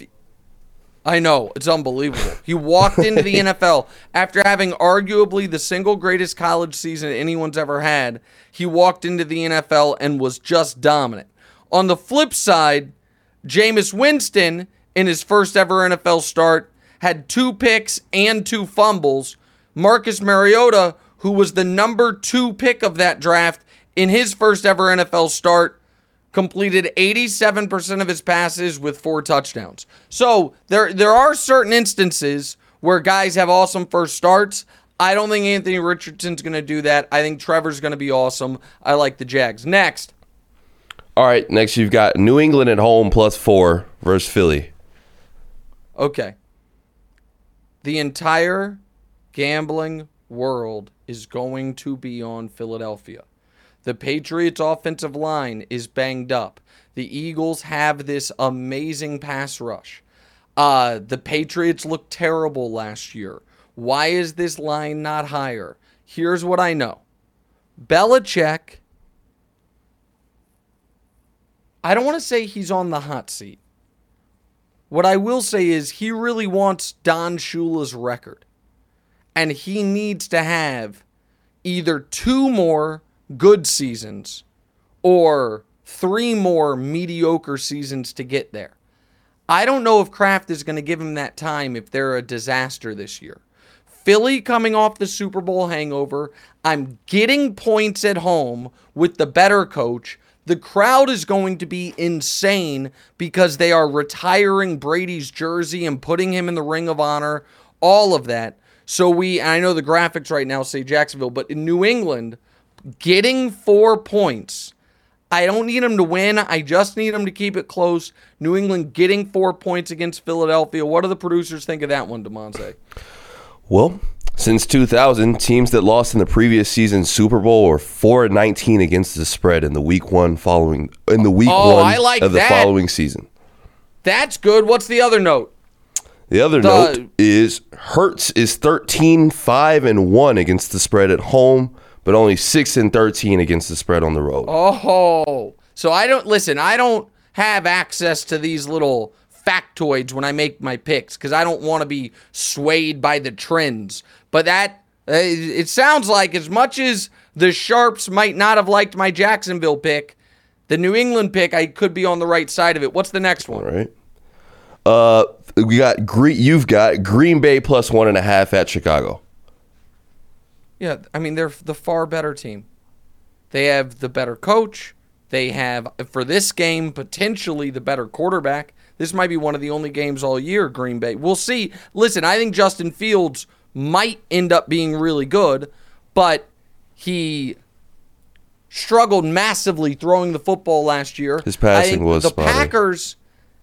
S1: I know it's unbelievable. He walked into the NFL after having arguably the single greatest college season anyone's ever had. He walked into the NFL and was just dominant. On the flip side, Jameis Winston, in his first ever NFL start, had two picks and two fumbles. Marcus Mariota, who was the number two pick of that draft in his first ever NFL start, completed 87% of his passes with four touchdowns. So there there are certain instances where guys have awesome first starts. I don't think Anthony Richardson's going to do that. I think Trevor's going to be awesome. I like the Jags. Next.
S2: All right, next you've got New England at home plus four versus Philly.
S1: Okay. The entire gambling world is going to be on Philadelphia. The Patriots' offensive line is banged up. The Eagles have this amazing pass rush. Uh, the Patriots looked terrible last year. Why is this line not higher? Here's what I know Belichick, I don't want to say he's on the hot seat. What I will say is he really wants Don Shula's record. And he needs to have either two more good seasons or three more mediocre seasons to get there. I don't know if Kraft is going to give him that time if they're a disaster this year. Philly coming off the Super Bowl hangover. I'm getting points at home with the better coach. The crowd is going to be insane because they are retiring Brady's jersey and putting him in the ring of honor, all of that. So we I know the graphics right now say Jacksonville, but in New England, getting 4 points. I don't need them to win. I just need them to keep it close. New England getting 4 points against Philadelphia. What do the producers think of that one, Damonza?
S2: Well, since 2000, teams that lost in the previous season's Super Bowl were 4 and 19 against the spread in the week 1 following in the week
S1: Oh,
S2: 1
S1: I like
S2: of the
S1: that.
S2: following season.
S1: That's good. What's the other note?
S2: The other
S1: The-
S2: note is Hurts is 13 5 and 1 against the spread at home, but only 6 and 13 against the spread on the road.
S1: Oh, so I don't listen. I don't have access to these little factoids when I make my picks because I don't want to be swayed by the trends. But that uh, it sounds like as much as the sharps might not have liked my Jacksonville pick, the New England pick I could be on the right side of it. What's the next one?
S2: All right. Uh, we got. You've got Green Bay plus one and a half at Chicago.
S1: Yeah, I mean they're the far better team. They have the better coach. They have for this game potentially the better quarterback. This might be one of the only games all year Green Bay. We'll see. Listen, I think Justin Fields might end up being really good, but he struggled massively throwing the football last year.
S2: His passing was
S1: the
S2: spotty.
S1: Packers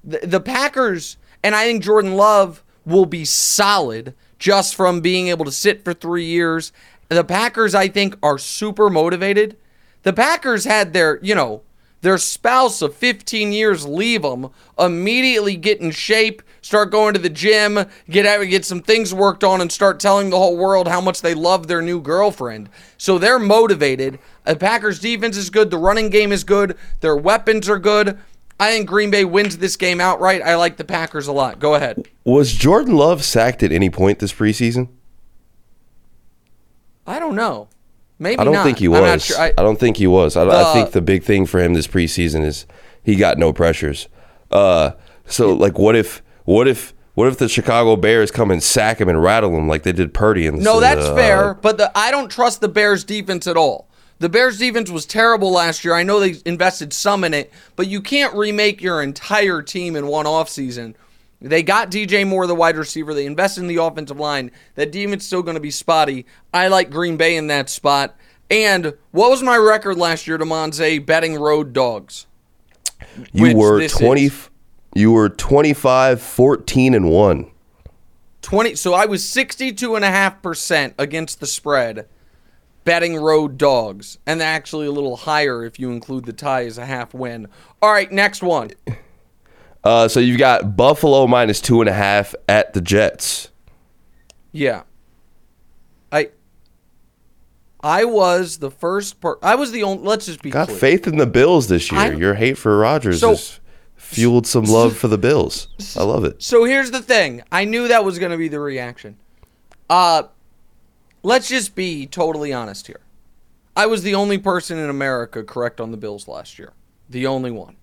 S1: the, the Packers and I think Jordan Love will be solid just from being able to sit for 3 years. The Packers I think are super motivated. The Packers had their, you know, their spouse of 15 years leave them, immediately get in shape, start going to the gym, get out, get some things worked on, and start telling the whole world how much they love their new girlfriend. So they're motivated. The Packers defense is good. The running game is good. Their weapons are good. I think Green Bay wins this game outright. I like the Packers a lot. Go ahead.
S2: Was Jordan Love sacked at any point this preseason?
S1: I don't know. Maybe
S2: I don't
S1: not.
S2: think he was.
S1: not
S2: I.
S1: I-
S2: don't think he was. I, I think the big thing for him this preseason is he got no pressures. Uh, so like, what if, what if, what if the Chicago Bears come and sack him and rattle him like they did Purdy? And
S1: No, that's
S2: uh,
S1: fair, but the, I don't trust the Bears defense at all. The Bears defense was terrible last year. I know they invested some in it, but you can't remake your entire team in one offseason. They got DJ Moore, the wide receiver. They invested in the offensive line. That defense still going to be spotty. I like Green Bay in that spot. And what was my record last year, Damonza, betting road dogs?
S2: You were twenty.
S1: is.
S2: You were 25, 14, and one.
S1: 20 so I was 62.5% against the spread betting road dogs and actually a little higher if you include the tie as a half win. All right, next one.
S2: Uh, so you've got Buffalo minus two and a half at the Jets.
S1: Yeah. I I was the first per I was the only let's just be
S2: Got
S1: clear.
S2: faith in the Bills this year.
S1: I-
S2: Your hate for Rodgers
S1: So-
S2: has fueled some love for the Bills. I love it.
S1: So here's the thing. I knew that was going to be the reaction. Uh let's just be totally honest here. I was the only person in America correct on the Bills last year. The only one.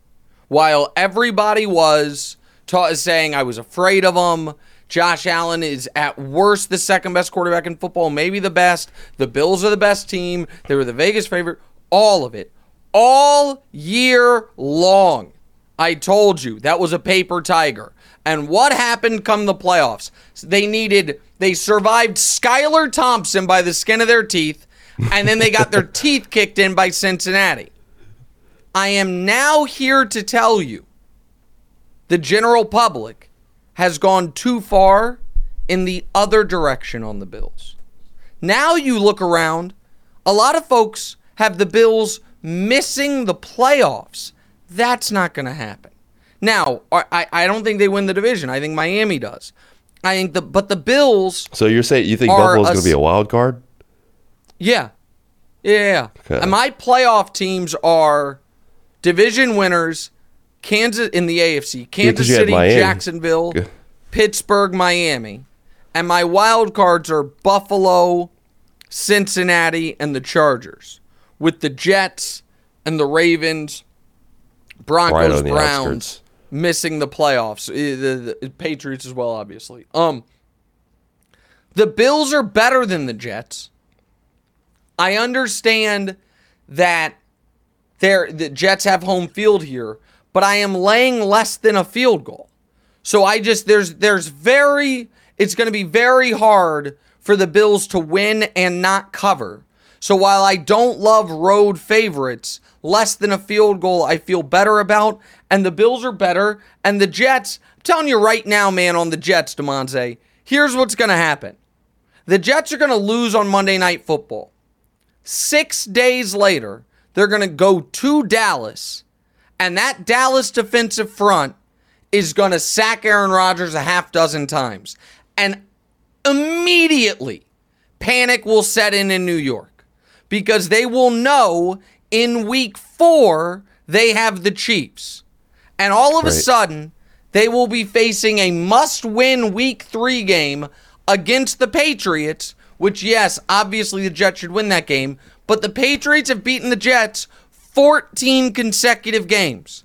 S1: While everybody was ta- saying I was afraid of them, Josh Allen is at worst the second best quarterback in football, maybe the best. The Bills are the best team. They were the Vegas favorite. All of it. All year long. I told you that was a paper tiger. And what happened come the playoffs? They needed, they survived Skylar Thompson by the skin of their teeth, and then they got their teeth kicked in by Cincinnati. I am now here to tell you the general public has gone too far in the other direction on the Bills. Now you look around, a lot of folks have the Bills missing the playoffs. That's not going to happen. Now, I, I don't think they win the division. I think Miami does. I think the but the Bills.
S2: So you're saying you think Buffalo's going to be a wild card?
S1: Yeah. Yeah. yeah.
S2: Okay.
S1: And my playoff teams are division winners, Kansas in the AFC, Kansas
S2: had
S1: City, Jacksonville,
S2: Good.
S1: Pittsburgh, Miami. And my wild cards are Buffalo, Cincinnati, and the Chargers. With the Jets and the Ravens, Broncos,
S2: on the
S1: Browns missing the playoffs. Eh, The, the Patriots as well, obviously. Um, the Bills are better than the Jets. I understand that they're, the Jets have home field here, but I am laying less than a field goal. So I just there's there's very it's going to be very hard for the Bills to win and not cover. So while I don't love road favorites, less than a field goal I feel better about and the Bills are better and the Jets, I'm telling you right now man on the Jets, Damonza, here's what's going to happen. The Jets are going to lose on Monday Night Football. 6 days later, they're going to go to Dallas and that Dallas defensive front is going to sack Aaron Rodgers a half dozen times. And immediately, panic will set in in New York because they will know in week four they have the Chiefs. And all of a sudden, they will be facing a must win week three game against the Patriots, which, yes, obviously the Jets should win that game, but the Patriots have beaten the Jets 14 consecutive games.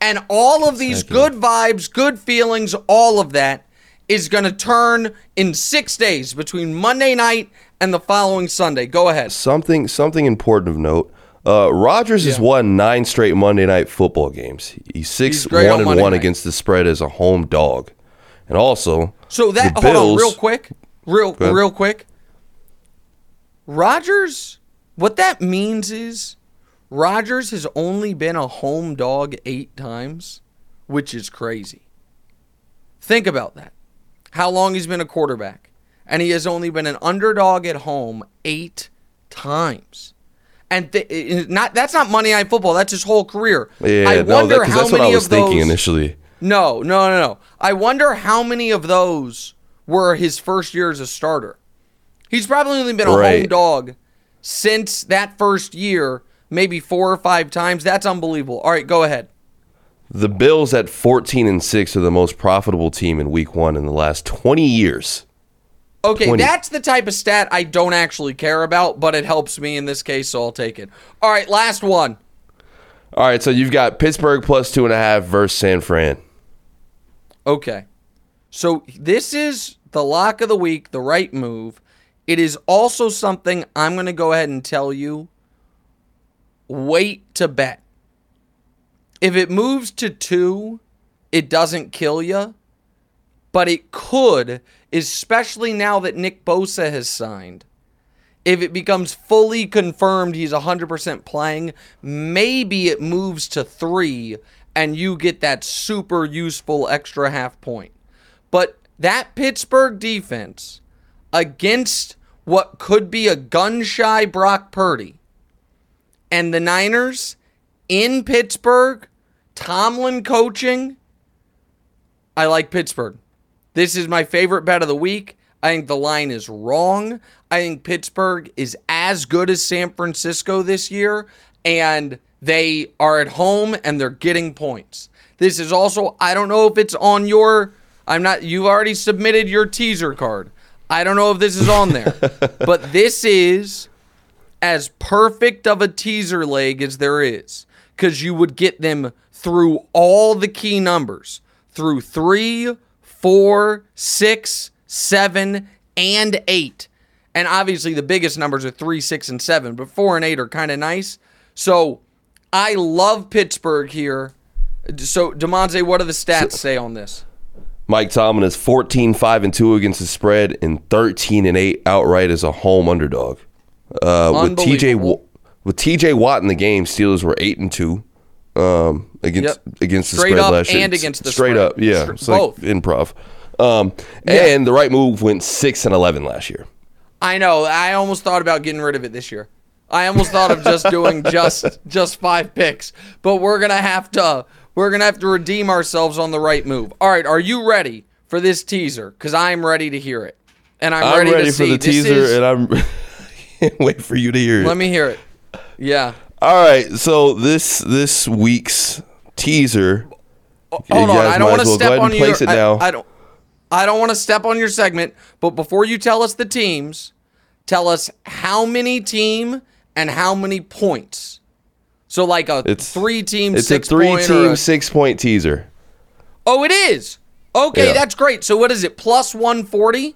S1: And all of these good vibes, good feelings, all of that is going to turn in six days between Monday night and the following Sunday. Go ahead.
S2: Something something important of note. Uh, Rodgers has won nine straight Monday night football games. He's six
S1: He's great on
S2: one and
S1: Monday
S2: one
S1: night.
S2: against the spread as a home dog, and also
S1: So that hold on, real quick, real real quick. Rodgers, what that means is Rodgers has only been a home dog eight times, which is crazy. Think about that. How long he's been a quarterback, and he has only been an underdog at home eight times. And th- not that's not Monday Night Football. That's his whole career.
S2: Yeah,
S1: I
S2: no,
S1: wonder
S2: that,
S1: how
S2: that's
S1: many
S2: what I was
S1: of
S2: thinking
S1: those.
S2: initially.
S1: No, no, no, no. I wonder how many of those were his first year as a starter. He's probably only been a home dog since that first year, maybe four or five times. That's unbelievable. All right, go ahead.
S2: The Bills at fourteen and six are the most profitable team in Week One in the last twenty years.
S1: Okay,
S2: 20.
S1: that's the type of stat I don't actually care about, but it helps me in this case, so I'll take it. All right, last one.
S2: All right, so you've got Pittsburgh plus two and a half versus San Fran.
S1: Okay. So this is the lock of the week, the right move. It is also something I'm going to go ahead and tell you wait to bet. If it moves to two, it doesn't kill you, but it could, especially now that Nick Bosa has signed. If it becomes fully confirmed he's 100% playing, maybe it moves to three and you get that super useful extra half point. But that Pittsburgh defense against what could be a gun shy Brock Purdy and the Niners in Pittsburgh, Tomlin coaching, I like Pittsburgh. This is my favorite bet of the week. I think the line is wrong. I think Pittsburgh is as good as San Francisco this year, and they are at home and they're getting points. This is also, I don't know if it's on your, I'm not, you've already submitted your teaser card. I don't know if this is on there, but this is as perfect of a teaser leg as there is because you would get them through all the key numbers through three, four, six, seven, and eight. And obviously, the biggest numbers are three, six, and seven, but four and eight are kind of nice. So I love Pittsburgh here. So, Damonza, what do the stats say on this?
S2: Mike Tomlin is 14 5 and 2 against the spread and 13 and 8 outright as a home underdog. Uh, with TJ with TJ Watt in the game, Steelers were 8 and 2 um, against
S1: Yep.
S2: against the
S1: Straight
S2: spread
S1: up
S2: last year.
S1: and against the
S2: Straight
S1: spread.
S2: up, yeah. It's like
S1: both.
S2: improv. Um,
S1: Yeah.
S2: and the right move went 6 and 11 last year.
S1: I know. I almost thought about getting rid of it this year. I almost thought of just doing just just five picks, but we're gonna have to we're gonna have to redeem ourselves on the right move. All right, are you ready for this teaser? Because I'm ready to hear it, and I'm,
S2: I'm
S1: ready,
S2: ready,
S1: to
S2: for
S1: see.
S2: the
S1: This
S2: teaser
S1: is-
S2: and I'm can't wait for you to hear it.
S1: let me hear it. Yeah.
S2: All right, so this this week's teaser.
S1: Oh,
S2: hold
S1: on. I don't want to
S2: well
S1: step on your.
S2: place it
S1: I- I, don't. I don't want to step on your segment, but before you tell us the teams, tell us how many team and how many points. So like a
S2: It's-
S1: three team,
S2: It's
S1: six
S2: a three
S1: point
S2: team
S1: a-
S2: six point teaser.
S1: Oh, it is. Okay,
S2: Yeah.
S1: that's great. So what is it? Plus 140?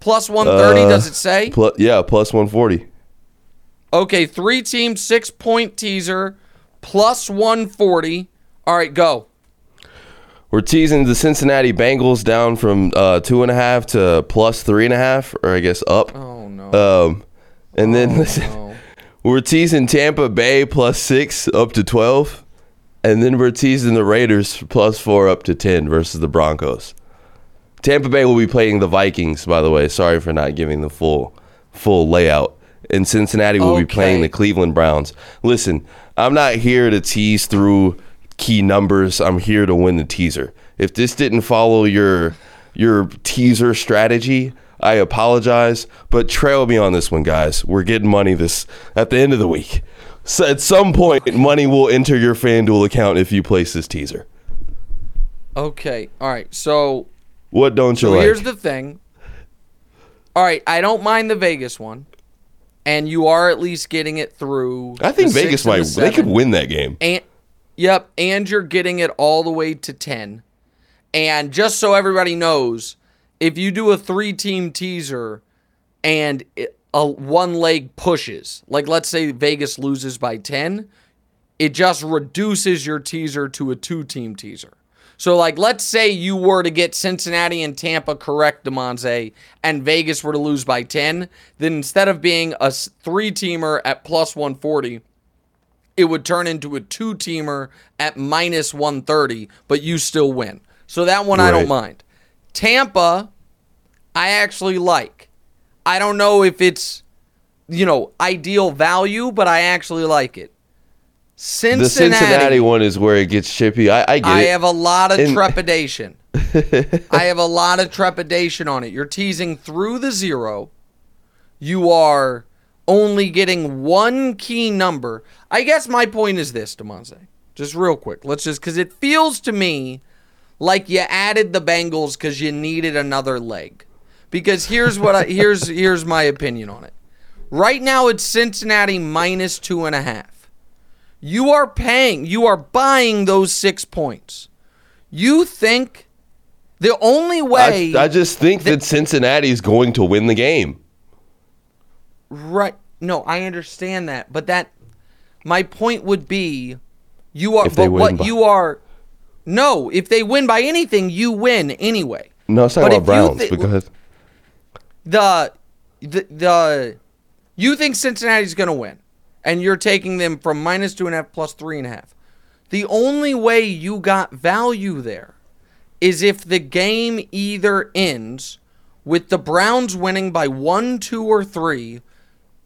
S1: Plus 130,
S2: Uh,
S1: does it say?
S2: Plus, yeah, plus one forty.
S1: Okay, three team, six point teaser, plus 140. All right, go.
S2: We're teasing the Cincinnati Bengals down from uh, two and a half to plus three and a half, or I guess up.
S1: Oh, no.
S2: Um, and then listen,
S1: no.
S2: We're teasing Tampa Bay plus six up to twelve, and then we're teasing the Raiders plus four up to ten versus the Broncos. Tampa Bay will be playing the Vikings, by the way. Sorry for not giving the full full layout. And Cincinnati will be playing the Cleveland Browns. Listen, I'm not here to tease through key numbers. I'm here to win the teaser. If this didn't follow your your teaser strategy, I apologize, but trail me on this one, guys. We're getting money this at the end of the week. So at some point, money will enter your FanDuel account if you place this teaser.
S1: Okay, all right. So
S2: What don't you
S1: So
S2: like?
S1: here's the thing. All right, I don't mind the Vegas one, and you are at least getting it through.
S2: I think
S1: the
S2: Vegas
S1: and the
S2: might. They could win that game.
S1: And yep, and you're getting it all the way to ten. And just so everybody knows, if you do a three-team teaser, and it, a one leg pushes, like let's say Vegas loses by ten, it just reduces your teaser to a two-team teaser. So, like, let's say you were to get Cincinnati and Tampa correct, Damonza, and Vegas were to lose by 10, then instead of being a three teamer at plus 140, it would turn into a two teamer at minus 130, but you still win. So, that one I don't mind. Tampa, I actually like. I don't know if it's, you know, ideal value, but I actually like it. Cincinnati.
S2: The Cincinnati one is where it gets chippy. I, I get
S1: I
S2: it.
S1: have a lot of
S2: And-
S1: trepidation. I have a lot of trepidation on it. You're teasing through the zero. You are only getting one key number. I guess my point is this, Damonza. Just real quick. Let's just because it feels to me like you added the Bengals because you needed another leg. Because here's what I here's here's my opinion on it. Right now it's Cincinnati minus two and a half. You are paying, you are buying those six points. You think the only way
S2: I just think that Cincinnati is going to win the game.
S1: Right. No, I understand that, but that my point would be you are but what
S2: by-
S1: you are No, if they win by anything, you win anyway.
S2: No, it's not about Browns
S1: thi-
S2: because
S1: The the the you think Cincinnati's gonna win, and you're taking them from minus two and a half plus three and a half. The only way you got value there is if the game either ends with the Browns winning by one, two, or three,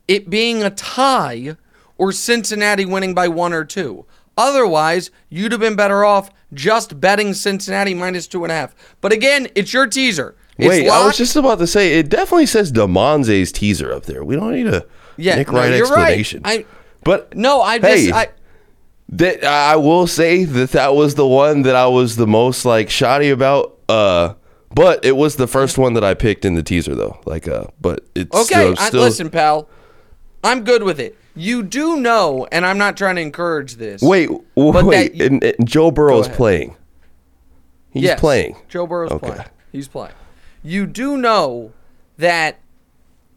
S1: it being a tie, or Cincinnati winning by one or two. Otherwise, you'd have been better off just betting Cincinnati minus two and a half. But again, it's your teaser. It's
S2: wait, I was
S1: locked.
S2: just about to say it definitely says Damonza's teaser up there. We don't need a
S1: Yeah,
S2: Nick
S1: no,
S2: Wright
S1: you're right.
S2: explanation.
S1: I-
S2: but
S1: no, I just
S2: Hey.
S1: I
S2: that I will say that that was the one that I was the most like shoddy about. Uh, but it was the first one that I picked in the teaser though. Like, uh, but it's
S1: Okay,
S2: still,
S1: I,
S2: still
S1: listen, pal. I'm good with it. You do know, and I'm not trying to encourage this.
S2: Wait, wait,
S1: that-
S2: and, and Joe Burrow's playing. He's
S1: Yes,
S2: playing.
S1: Joe Burrow's
S2: Okay.
S1: playing. He's playing. You do know that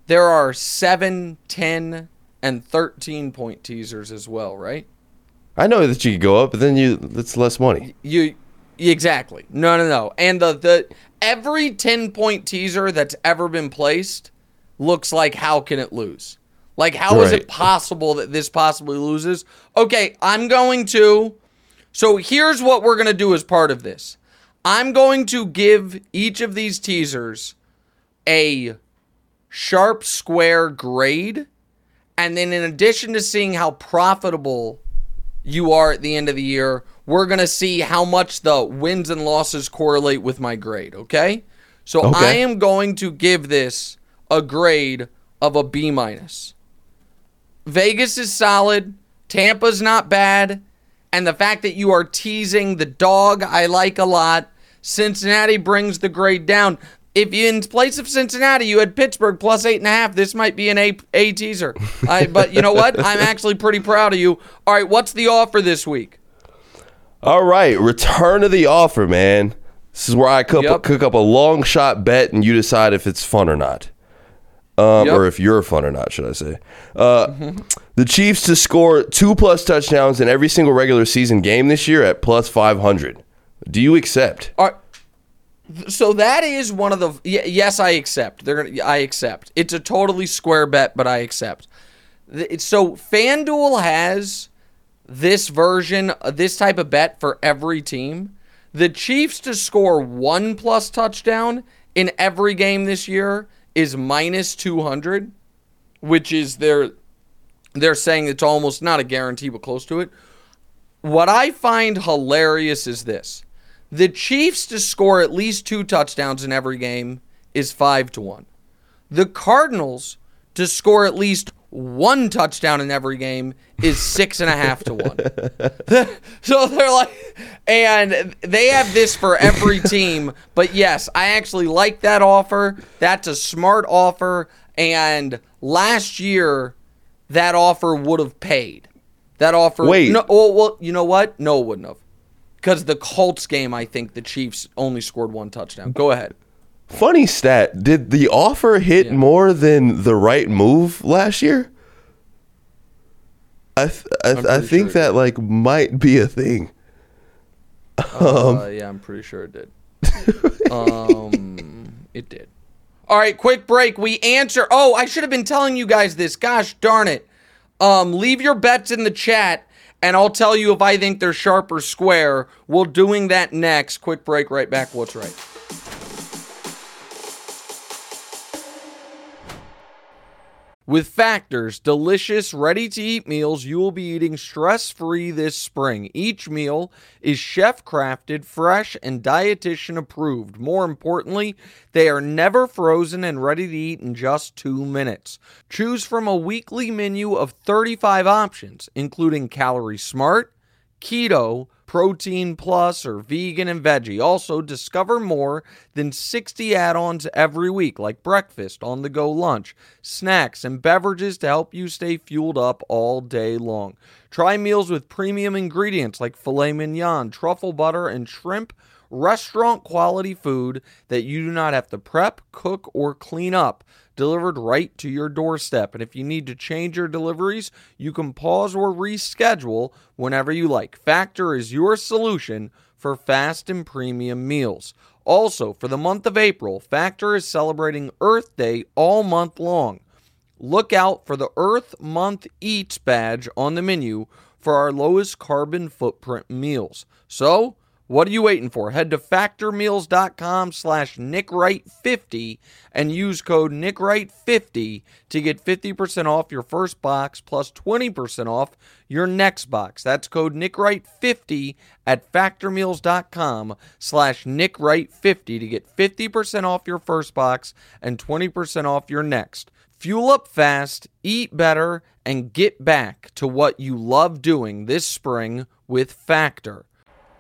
S1: there are 7, 10, and 13 point teasers as well, right?
S2: I know that you could go up, but then you that's less money.
S1: You Exactly. No, no, no. And the the every 10 point teaser that's ever been placed looks like how can it lose? Like how is
S2: Right.
S1: it possible that this possibly loses? Okay, I'm going to So here's what we're going to do as part of this. I'm going to give each of these teasers a sharp square grade and then in addition to seeing how profitable you are at the end of the year, we're going to see how much the wins and losses correlate with my grade, okay? So
S2: Okay.
S1: I am going to give this a grade of a B minus. Vegas is solid, Tampa's not bad, and the fact that you are teasing the dog I like a lot. Cincinnati brings the grade down. If you, in place of Cincinnati you had Pittsburgh plus eight and a half, this might be an A, a teaser. I, but you know what? I'm actually pretty proud of you. All right, what's the offer this week?
S2: All right, return to the offer, man. This is where I cook,
S1: Yep.
S2: cook up a long shot bet, and you decide if it's fun or not, um,
S1: Yep.
S2: or if you're fun or not, should I say? Uh, The Chiefs to score two plus touchdowns in every single regular season game this year at plus five hundred. Do you accept?
S1: Right. So that is one of the yes, I accept. They're gonna I accept. It's a totally square bet, but I accept. So FanDuel has this version, uh, this type of bet for every team. The Chiefs to score one plus touchdown in every game this year is minus two hundred, which is their they're saying it's almost not a guarantee, but close to it. What I find hilarious is this. The Chiefs to score at least two touchdowns in every game is five to one. The Cardinals to score at least one touchdown in every game is six and a half to one. so they're like, and they have this for every team. But yes, I actually like that offer. That's a smart offer. And last year, that offer would have paid. That offer.
S2: Wait.
S1: No, well, well, you know what? No, it wouldn't have. Because the Colts game, I think the Chiefs only scored one touchdown. Go ahead.
S2: Funny stat: Did the offer hit
S1: Yeah.
S2: more than the right move last year? I th- I, th- I think
S1: sure
S2: that like might be a thing. Um,
S1: uh, yeah, I'm pretty sure it did. um, it did. All right, quick break. We answer. Oh, I should have been telling you guys this. Gosh darn it. Um, leave your bets in the chat, and I'll tell you if I think they're sharp or square. We're doing that next. Quick break. Right back. What's right? With Factors, delicious, ready to eat meals you will be eating stress free this spring. Each meal is chef crafted, fresh, and dietitian approved. More importantly, they are never frozen and ready to eat in just two minutes. Choose from a weekly menu of 35 options, including Calorie Smart, keto, protein plus, or vegan and veggie. Also, discover more than 60 add ons every week, like breakfast, on the go lunch, snacks, and beverages to help you stay fueled up all day long. Try meals with premium ingredients like filet mignon, truffle butter, and shrimp. Restaurant quality food that you do not have to prep, cook, or clean up delivered right to your doorstep. And if you need to change your deliveries, you can pause or reschedule whenever you like. Factor is your solution for fast and premium meals. Also, for the month of April, Factor is celebrating Earth Day all month long. Look out for the Earth Month Eats badge on the menu for our lowest carbon footprint meals. So, what are you waiting for? Head to factormeals.com slash nickwright50 and use code nickwright50 to get 50% off your first box plus 20% off your next box. That's code nickwright50 at factormeals.com slash nickwright50 to get 50% off your first box and 20% off your next. Fuel up fast, eat better, and get back to what you love doing this spring with Factor.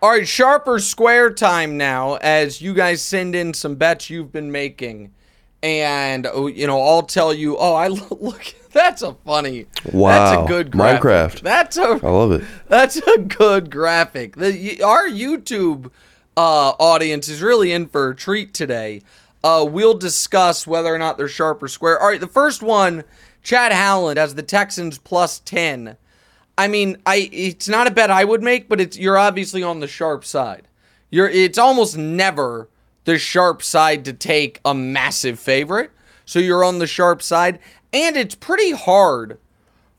S1: All right, sharper square time now as you guys send in some bets you've been making. And, oh, you know, I'll tell you, oh, I look, that's a funny, that's
S2: Wow.
S1: a good graphic.
S2: Minecraft.
S1: That's a,
S2: I love it.
S1: that's a good graphic. The our YouTube uh, audience is really in for a treat today. Uh, we'll discuss whether or not they're sharp or square. All right, the first one, Chad Howland has the Texans plus ten. I mean, I it's not a bet I would make, but it's you're obviously on the sharp side You're it's almost never the sharp side to take a massive favorite. So you're on the sharp side and it's pretty hard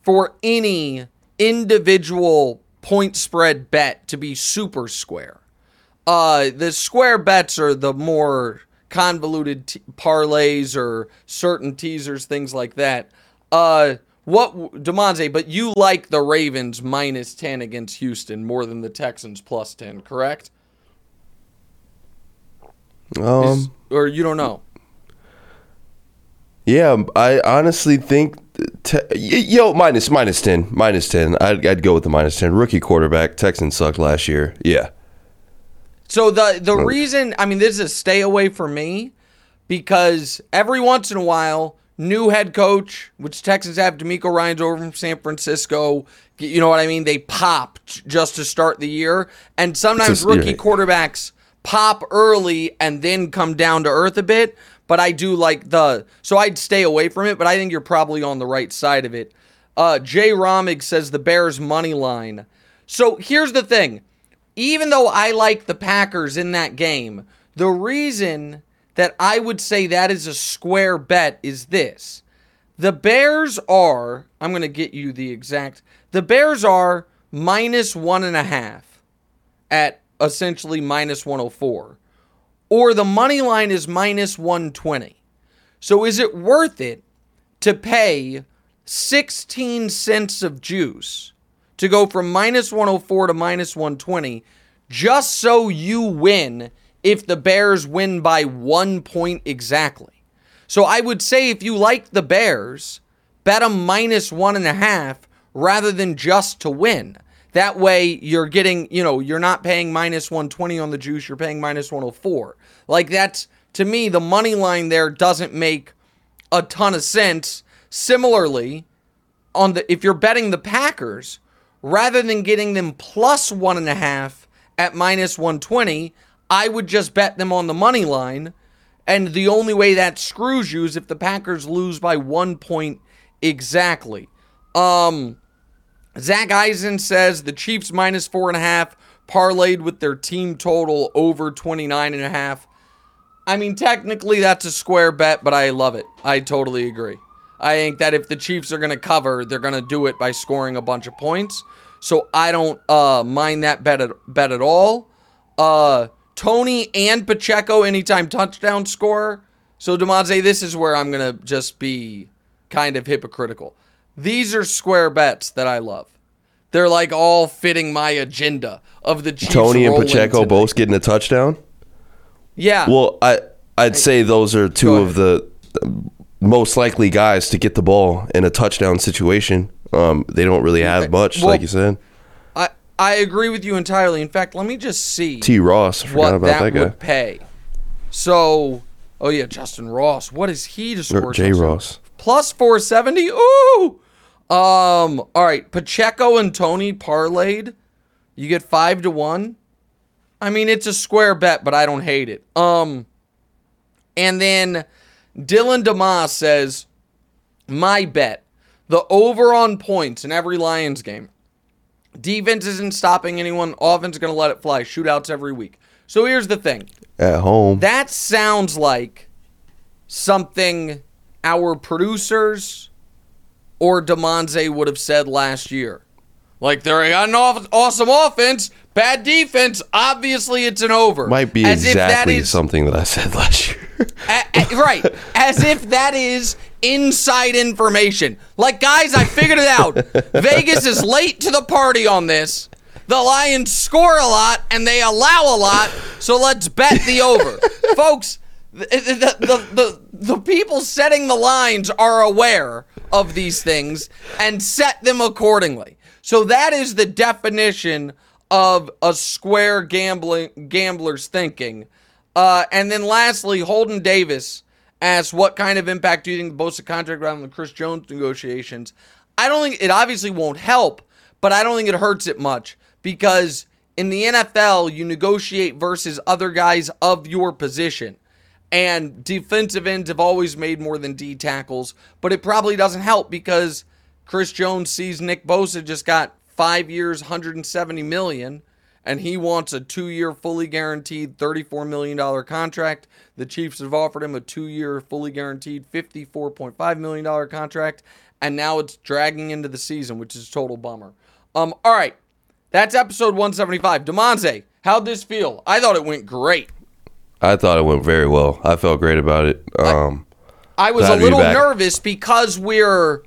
S1: for any individual point spread bet to be super square. Uh the square bets are the more convoluted t- parlays or certain teasers things like that. Uh what Damonza, but you like the Ravens minus 10 against Houston more than the Texans plus 10, correct?
S2: Um,
S1: Is- or you don't know.
S2: yeah, I honestly think te- yo minus minus ten minus ten. I'd, I'd go with the minus ten. Rookie quarterback. Texans sucked last year. Yeah,
S1: So the the reason I mean this is a stay away for me because every once in a while new head coach, which Texans have DeMeco Ryans over from San Francisco, you know what I mean? They popped just to start the year, and sometimes rookie
S2: yeah.
S1: quarterbacks pop early and then come down to earth a bit. But I do like the so I'd stay away from it. But I think you're probably on the right side of it. Uh, Jay Romig says the Bears money line. So here's the thing even though I like the Packers in that game, the reason that I would say that is a square bet is this. The Bears are, I'm going to get you the exact, the Bears are minus one and a half at essentially minus 104. Or the money line is minus 120. So is it worth it to pay 16 cents of juice to go from minus 104 to minus 120 just so you win if the Bears win by one point exactly. So I would say if you like the Bears, bet them minus one and a half rather than just to win. That way you're getting, you know, you're not paying minus 120 on the juice, you're paying minus 104. Like that's to me the money line there doesn't make a ton of sense. Similarly, on the if you're betting the Packers, rather than getting them plus one and a half at minus 120, I would just bet them on the money line. And the only way that screws you is if the Packers lose by one point exactly. Um, Zach Eisen says the Chiefs minus four and a half, parlayed with their team total over 29 and a half. I mean, technically that's a square bet, but I love it. I totally agree. I think that if the Chiefs are going to cover, they're going to do it by scoring a bunch of points. So I don't uh, mind that bet at, bet at all. Uh, Toney and Pacheco anytime touchdown scorer. So Damonza, this is where I'm going to just be kind of hypocritical. These are square bets that I love. They're like all fitting my agenda of the Chiefs.
S2: Toney and Pacheco both getting a touchdown.
S1: Yeah.
S2: Well, I I'd say those are two of the most likely guys to get the ball in a touchdown situation. Um, they don't really have much,
S1: Well-
S2: like you said.
S1: I agree with you entirely. In fact, let me just see
S2: T. Ross, I forgot
S1: what
S2: about
S1: that,
S2: that, guy.
S1: would pay. So, oh yeah, Justyn Ross. What is he to
S2: Or
S1: score?
S2: J. Ross
S1: plus 470. Ooh. Um. All right, Pacheco and Toney parlayed. You get five to one. I mean, it's a square bet, but I don't hate it. Um. And then Dylan DeMoss says, "My bet, the over on points in every Lions game. Defense isn't stopping anyone. Offense is going to let it fly. Shootouts every week. So here's the thing.
S2: At home.
S1: That sounds like something our producers or Damonza would have said last year. Like they got an aw- awesome offense, bad defense. Obviously, it's an over.
S2: Might be
S1: As if that
S2: exactly
S1: is-
S2: something that I said last year.
S1: a- a- right. As if that is inside information. Like, guys, I figured it out. Vegas is late to the party on this. The Lions score a lot and they allow a lot, so let's bet the over. Folks, the, the, the, the, the people setting the lines are aware of these things and set them accordingly. So that is the definition of a square gambling gambler's thinking. Uh, and then lastly, Holden Davis asks, "What kind of impact do you think the Bosa contract around the Chris Jones negotiations?" I don't think it obviously won't help, but I don't think it hurts it much because in the NFL you negotiate versus other guys of your position. And defensive ends have always made more than D tackles, but it probably doesn't help because Chris Jones sees Nick Bosa just got five years, 170 million, and he wants a two year, fully guaranteed $34 million contract. The Chiefs have offered him a two year, fully guaranteed $54.5 million contract, and now it's dragging into the season, which is a total bummer. Um, all right, that's episode 175. Damonza, how'd this feel? I thought it went great.
S2: I thought it went very well. I felt great about it. Um,
S1: I was a little nervous because we're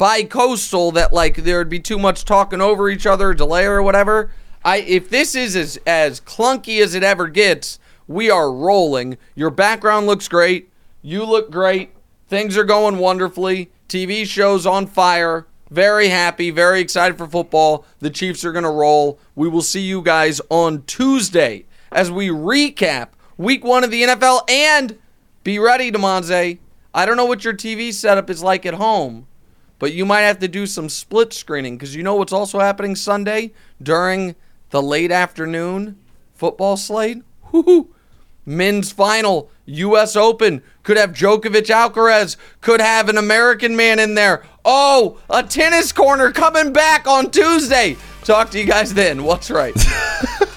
S1: bi-coastal that like there'd be too much talking over each other, delay or whatever. I if this is as as clunky as it ever gets, we are rolling. Your background looks great. You look great. Things are going wonderfully. TV shows on fire. Very happy, very excited for football. The Chiefs are going to roll. We will see you guys on Tuesday as we recap week one of the NFL and be ready, Damonza. I don't know what your TV setup is like at home, but you might have to do some split screening because you know what's also happening Sunday during the late afternoon football slate? Woo-hoo. Men's final, U.S. Open, could have Djokovic Alcaraz, could have an American man in there. Oh, a tennis corner coming back on Tuesday. Talk to you guys then. What's right?